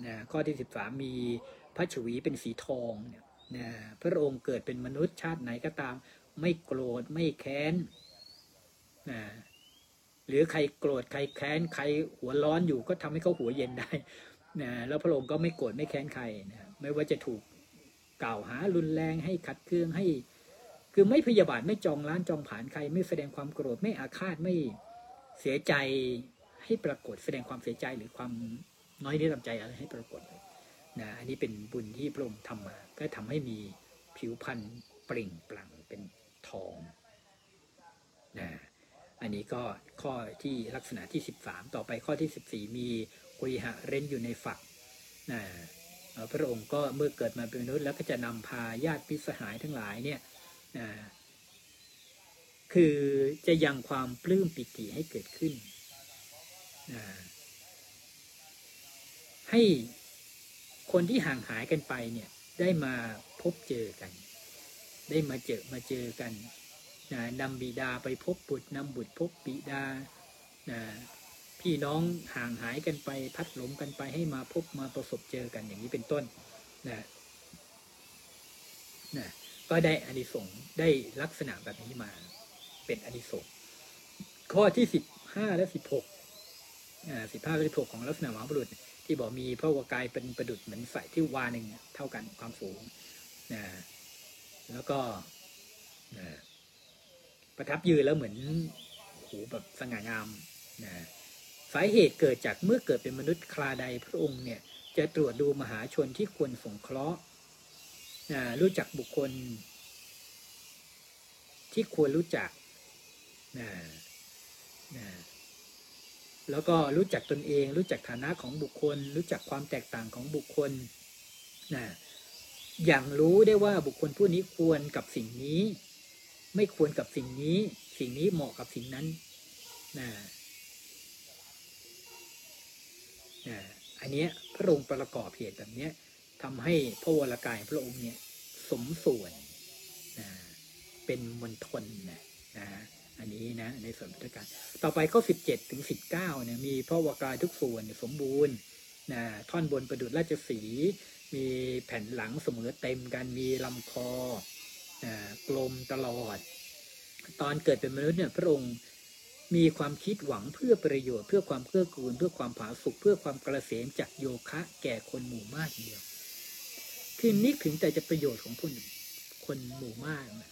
นะข้อที่สิบสามมีพระชวีเป็นสีทองเนี่ยนะพระองค์เกิดเป็นมนุษย์ชาติไหนก็ตาม ไม่โกรธไม่แค้นนะหรือใครโกรธใครแค้นใครหัวร้อนอยู่ก็ทำให้เขาหัวเย็นได้นะแล้วพระองค์ก็ไม่โกรธไม่แค้นใครนะไม่ว่าจะถูกกล่าวหารุนแรงให้ขัดเคืองให้ คือไม่พยาบาทไม่จองล้านจองผ่านใคร ไม่แสดงความโกรธไม่อาฆาตไม่เสียใจ ให้ปรากฏแสดงความเสียใจหรือความน้อยเนื้อต่ำใจอะไรให้ปรากฏเลยนะอันนี้เป็นบุญที่พระองค์ทำมา ก็ทำให้มีผิวพรรณเปล่งปลั่งเป็นทองนะอันนี้ก็ข้อที่ลักษณะที่ 13 ต่อไปข้อที่ 14 มีกุยหะเร้นอยู่ในฝักนะพระองค์ก็เมื่อเกิดมาเป็นมนุษย์แล้วก็จะนำพาญาติพิสหายทั้งหลายเนี่ยนะคือจะยังความปลื้มปิติให้เกิดขึ้น ให้คนที่ห่างหายกันไปเนี่ย ได้มาพบเจอกัน ได้มาเจอมาเจอกันนะนำบิดาไปพบบุตรนำบุตรพบบิดานะพี่น้องห่างหายกันไปพัดหลงกันไปให้มาพบมาประสบเจอกันอย่างนี้เป็นต้นนะนะก็ได้อานิสงส์ได้ลักษณะแบบนี้มาเป็นอานิสงส์ข้อที่สิบห้าและสิบหก สิบห้าละสิบหกของลักษณะมหาบุรุษ ที่บอกมีพระวกายเป็นประดุจเหมือนใสายที่วาหนึ่งเท่ากันความสูงนะแล้วก็นะประทับยืนแล้วเหมือนโหแบบสง่างามนะสาเหตุเกิดจากเมื่อเกิดเป็นมนุษย์คลาใดพระองค์เนี่ย จะตรวจดูมหาชนที่ควรสงเคราะห์นะรู้จักบุคคล ที่ควรรู้จักนะนะ แล้วก็รู้จักตนเอง รู้จักฐานะของบุคคล รู้จักความแตกต่างของบุคคลนะอย่างรู้ได้ว่าบุคคลผู้นี้ควรกับสิ่งนี้ ไม่ควรกับสิ่งนี้ สิ่งนี้เหมาะกับสิ่งนั้นนะนะอันนี้พระองค์ประกอบเหตุแบบนี้ทำให้พระวรากายพระองค์เนี่ยสมส่วนนะเป็นมณฑลนะนะ อันนี้นะในส่วนพุทธการต่อไปข้อ17 ถึง 19เนี่ยมีพระวากายทุกส่วนสมบูรณ์นะท่อนบนประดุจราชสี มีแผ่นหลังเสมอเต็มกันมีลำคอนะกลมตลอด ตอนเกิดเป็นมนุษย์เนี่ยพระองค์มีความคิดหวังเพื่อประโยชน์เพื่อความเพื่อกูล เพื่อความผาสุกเพื่อความกระเสมจากโยคะ แก่คนหมู่มากเดียว คือนึกถึงแต่จะประโยชน์ของคนคนหมู่มากนะ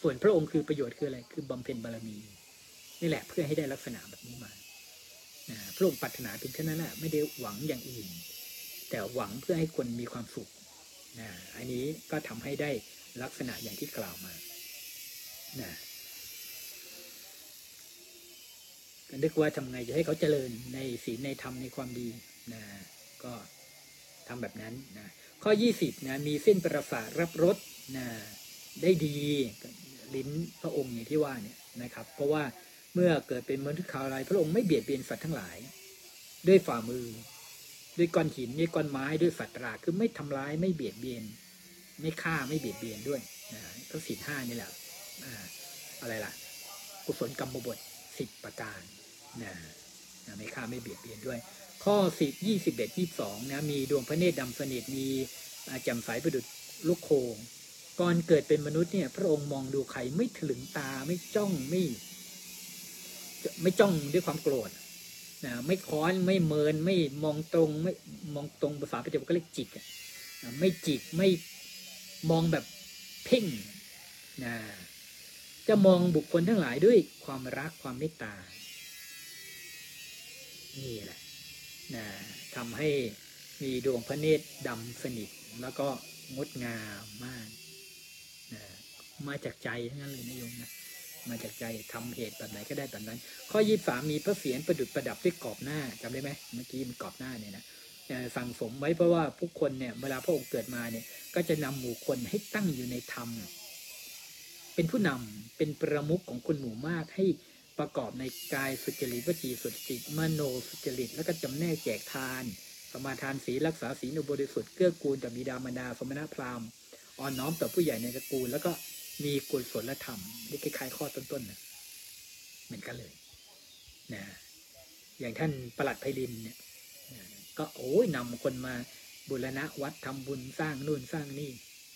ส่วนพระองค์คือประโยชน์คืออะไร คือบำเพ็ญบารมีนี่แหละเพื่อให้ได้ลักษณะแบบนี้มาพระองค์ปรารถนาเพียงแค่นั้นแหละไม่ได้หวังอย่างอื่น แต่หวังเพื่อให้คนมีความสุขนะอันนี้ก็ทำให้ได้ลักษณะอย่างที่กล่าวมานะก็นึกว่าทำไงจะให้เขาเจริญในศีลในธรรมในความดีนะก็ทำแบบนั้นนะข้อ 20นะมีเส้นประสาทรับรสนะได้ดี ลิ้นพระองค์อย่างที่ว่าเนี่ยนะครับ เพราะว่าเมื่อเกิดเป็นมนุษย์คาวไรพระองค์ไม่เบียดเบียนสัตว์ทั้งหลาย ด้วยฝ่ามือ ด้วยก้อนหินด้วยก้อนไม้ด้วยสัตว์ราคือไม่ทำร้ายไม่เบียดเบียน ไม่ฆ่าไม่เบียดเบียนด้วยนะก็สิบห้านี่แหละอะไรล่ะ กุศลกรรมบทสิบประการนะนะไม่ฆ่าไม่เบียดเบียนด้วย ข้อสิบยี่สิบเอ็ดยี่สองนะมีดวงพระเนตรดำสนิทมีแจ่มใสประดุจลูกโคง ก่อนเกิดเป็นมนุษย์เนี่ย พระองค์มองดูใครไม่ถลึงตาไม่จ้องไม่ ไม่จ้องด้วยความโกรธนะไม่ค้อนไม่เมินไม่มองตรงไม่มองตรงภาษาปัจจุบันก็เรียกจิกะนะไม่จิกไม่มองแบบเพ่งนะจะมองบุคคลทั้งหลายด้วยความรักความเมตตา นี่แหละนะทำให้มีดวงพระเนตรดำสนิทแล้วก็งดงามมาก มาจากใจทั้งนั้นเลยนะโยมนะมาจากใจทำเหตุแบบไหนก็ได้แบบนั้น ข้อยี่สามมีพระเศียรประดุจประดับด้วยกรอบหน้าจำได้ไหมเมื่อกี้มันกรอบหน้าเนี่ยนะสั่งสมไว้เพราะว่าผู้คนเนี่ยเวลาพระองค์เกิดมาเนี่ยก็จะนำหมู่คนให้ตั้งอยู่ในธรรม เป็นผู้นำเป็นประมุขของคนหมู่มากให้ประกอบในกายสุจริตวจีสุจริตมโนสุจริตแล้วก็จำแนกแจกทานสมาทานศีลรักษาศีลอุบริสุทธิ์เกื้อกูลต่อบิดามารดาสมณพราหมณ์อ่อนน้อมต่อผู้ใหญ่ในตระกูลแล้วก็ มีกุศลธรรมนี่คล้ายๆข้อต้นๆนะเหมือนกันเลยนะอย่างท่านประหลัดไพลินเนี่ยก็โอ้ยนำคนมาบูรณะวัดทำบุญสร้างนู่นสร้างนี่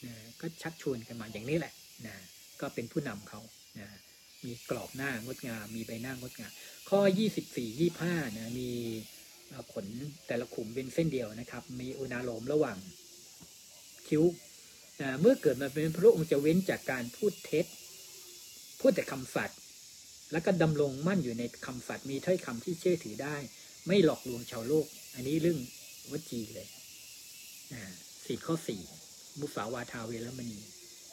นะก็ชักชวนกันมาอย่างนี้แหละนะก็เป็นผู้นำเขานะมีกรอบหน้างดงาม มีใบหน้างดงาม ข้อ 24 25นะมีเอ่อขนแต่ละขุมเป็นเส้นเดียวนะครับ มีอุณาโลมระหว่างคิ้ว เมื่อเกิดมาเป็นพระองค์จะเว้นจากการพูดเท็จ พูดแต่คำสัตย์แล้วก็ดำรงมั่นอยู่ในคำสัตย์มีถ้อยคำที่เชื่อถือได้ ไม่หลอกลวงชาวโลก อันนี้เรื่องวจีเลยสี่ข้อสี่มุสาวาทาเวรมณี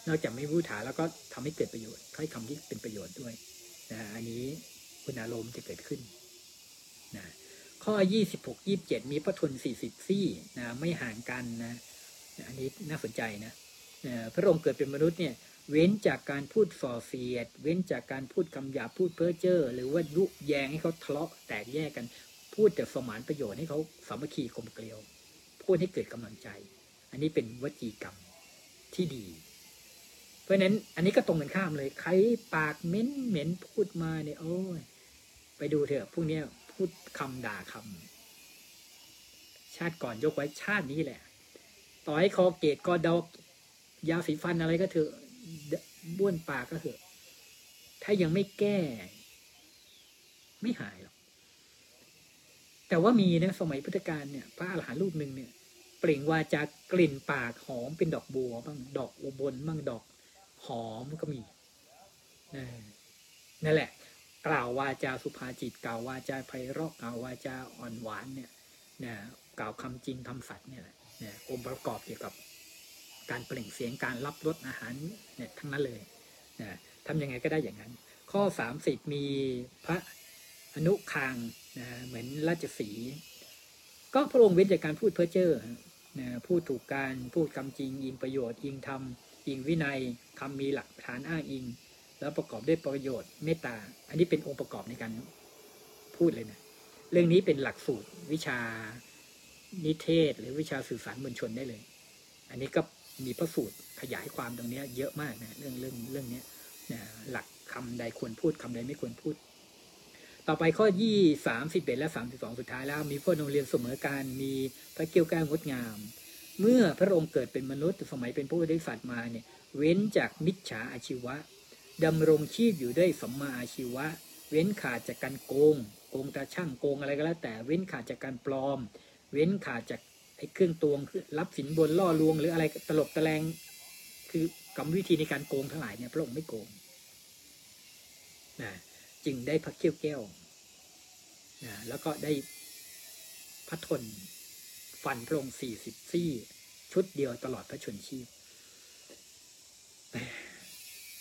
นอกจากไม่พูดถาแล้วก็ทำให้เกิดประโยชน์ถ้อยคำที่เป็นประโยชน์ด้วยนะอันนี้คุณอารมณ์จะเกิดขึ้นนะข้อ26 27มีพระทน40ซี่นะไม่ห่างกันนะอันนี้น่าสนใจนะ พระองค์เกิดเป็นมนุษย์เนี่ยเว้นจากการพูดส่อเสียด เว้นจากการพูดคำหยาบพูดเพ้อเจ้อหรือว่ายุแยงให้เขาทะเลาะแตกแยกกัน พูดแต่สมานประโยชน์ให้เขาสามัคคีกลมเกลียว พูดให้เกิดกำลังใจ อันนี้เป็นวจีกรรมที่ดี เพราะฉะนั้นอันนี้ก็ตรงกันข้ามเลย ใครปากเหม็นเหม็นพูดมาเนี่ยโอ้ยไปดูเถอะพวกนี้พูดคำด่าคำชาติก่อนยกไว้ชาตินี้แหละ ต่อให้คอเกตก็ดอก ยาสีฟันอะไรก็เถอะบ้วนปากก็เถอะ ถ้ายังไม่แก้ ไม่หายหรอก แต่ว่ามีนะสมัยพุทธกาลเนี่ย พระอรหันต์รูปหนึ่งเนี่ย เปล่งวาจากลิ่นปากหอมเป็นดอกบัวบ้างดอกอุบลบ้างดอกหอมก็มีนะนั่นแหละ กล่าววาจาสุภาจิต กล่าววาจาไพเราะกล่าววาจาอ่อนหวานเนี่ยนะกล่าวคำจริงคำสัตย์เนี่ยแหละนะองค์ประกอบเกี่ยวกับ การเปล่งเสียงการรับรสอาหารเนี่ยทั้งนั้นเลยนะทำยังไงก็ได้อย่างนั้น ข้อ 30 มีพระอนุคางนะเหมือนราชสีก็พระองค์เว้นจากการพูดเพ้อเจ้อนะพูดถูกการพูดคำจริง อิงประโยชน์ อิงธรรม อิงวินัยคำมีหลักฐานอ้างอิง แล้วประกอบด้วยประโยชน์เมตตา อันนี้เป็นองค์ประกอบในการพูดเลยนะเรื่องนี้เป็นหลักสูตรวิชานิเทศ หรือวิชาสื่อสารมวลชนได้เลย อันนี้ก็ มีพระสูตรขยายความตรงนี้เยอะมากนะเรื่องเรื่องเรื่องนี้นะหลักคำใดควรพูดคำใดไม่ควรพูด ต่อไปข้อยี่สามสิบเอ็ดและสามสิบสองสุดท้ายแล้ว มีพระนงเรียนเสมอการมีพระเกี่ยวก้างดงาม เมื่อพระองค์เกิดเป็นมนุษย์สมัยเป็นผู้ได้สัตว์มาเนี่ยเว้นจากมิจฉาอาชีวะดำรงชีพอยู่ด้วยสัมมาอาชีวะ เว้นขาดจากการโกง โกงตาช่างโกงอะไรก็แล้วแต่เว้นขาดจากการปลอม เว้นขาดจาก ไอ้เครื่องตวงรับสินบนล่อลวง หรืออะไรตลบตะแลงคือกรรมวิธีในการโกงทั้งหลายเนี่ยพระองค์ไม่โกงนะจึงได้พระเขี้ยวแก้วนะแล้วก็ได้พระทนฟันพระองค์สี่สิบซี่ ชุดเดียวตลอดพระชนชีพ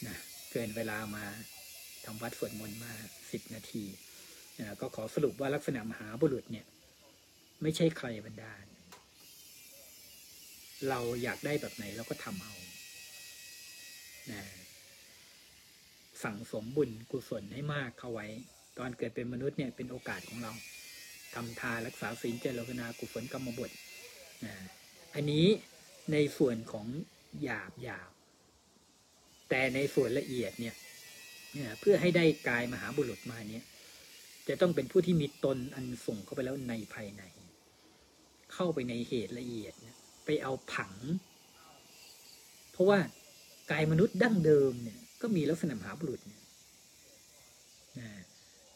นะเกินเวลามาทำวัดสวดมนต์มาสิบนาทีนะก็ขอสรุปว่าลักษณะมหาบุรุษเนี่ย ไม่ใช่ใครบรรดาล เราอยากได้แบบไหนเราก็ทำเอานะสั่งสมบุญกุศลให้มากเข้าไว้ ตอนเกิดเป็นมนุษย์เนี่ยเป็นโอกาสของเราทำทานรักษาศีลเจริญนากุศลกรรมบทนะอันนี้ในส่วนของหยาบหยาบแต่ในส่วนละเอียดเนี่ยเนี่ยเพื่อให้ได้กายมหาบุรุษมาเนี่ยจะต้องเป็นผู้ที่มีตนอันส่งเข้าไปแล้วในภายใน เข้าไปในเหตุละเอียดเนี่ย เอาผัง เพราะว่ากายมนุษย์ดั้งเดิมเนี่ยก็มีลักษณะมหาบุรุษเนี่ยนะ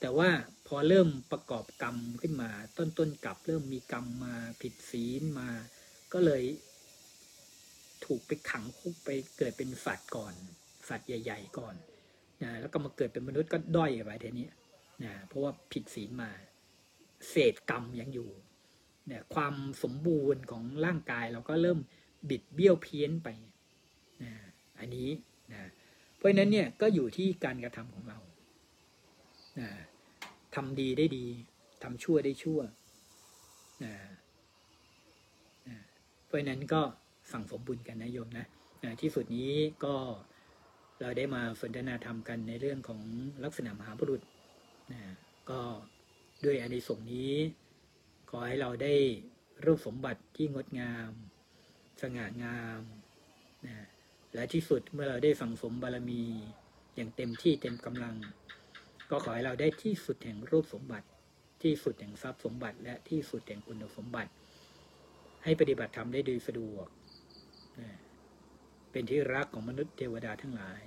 แต่ว่าพอเริ่มประกอบกรรมขึ้นมา ต้นต้นกลับ เริ่มมีกรรมมาผิดศีลมา ก็เลยถูกไปขังคุกไปเกิดเป็นสัตว์ก่อน สัตว์ใหญ่ ๆ ก่อนนะแล้วก็มาเกิดเป็นมนุษย์ก็ด้อยไปทีนี้นะเพราะว่าผิดศีลมา เศษกรรมยังอยู่ เนี่ยความสมบูรณ์ของร่างกายเราก็เริ่มบิดเบี้ยวเพี้ยนไปนะอันนี้นะเพราะฉะนั้นเนี่ยก็อยู่ที่การกระทำของเรานะทำดีได้ดีทำชั่วได้ชั่วนะนะเพราะฉะนั้นก็สั่งสมบุญกันนะโยมนะนะที่สุดนี้ก็เราได้มาสนทนาธรรมกันในเรื่องของลักษณะมหาบุรุษนะก็ด้วยอานิสงส์นี้ อให้เราได้รูปสมบัติที่งดงาม สง่างามนะและที่สุดเมื่อเราได้สั่งสมบารมี อย่างเต็มที่เต็มกำลัง ก็ขอให้เราได้ที่สุดแห่งรูปสมบัติ ที่สุดแห่งทรัพย์สมบัติ และที่สุดแห่งคุณสมบัติ ให้ปฏิบัติธรรมได้โดยสะดวกนะเป็นที่รักของมนุษย์เทวดาทั้งหลาย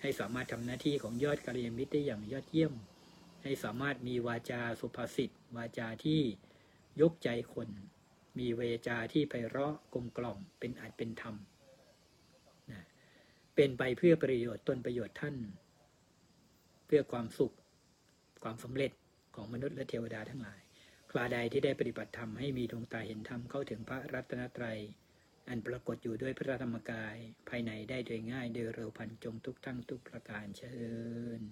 ให้สามารถทำหน้าที่ของยอดกัลยาณมิตรได้อย่างยอดเยี่ยม ให้สามารถมีวาจาสุภาษิตวาจาที่ ยกใจคน มีเวจาที่ไพเราะกลมกล่อมเป็นอัดเป็นธรรมนะเป็นไปเพื่อประโยชน์ตนประโยชน์ท่าน เพื่อความสุข ความสำเร็จของมนุษย์และเทวดาทั้งหลายคลาใดที่ได้ปฏิบัติธรรมให้มีดวงตาเห็นธรรมเข้าถึงพระรัตนตรัย อันปรากฏอยู่ด้วยพระธรรมกาย ภายในได้โดยง่ายโดยเร็วพันจงทุกทั้งทุกประการเชิญ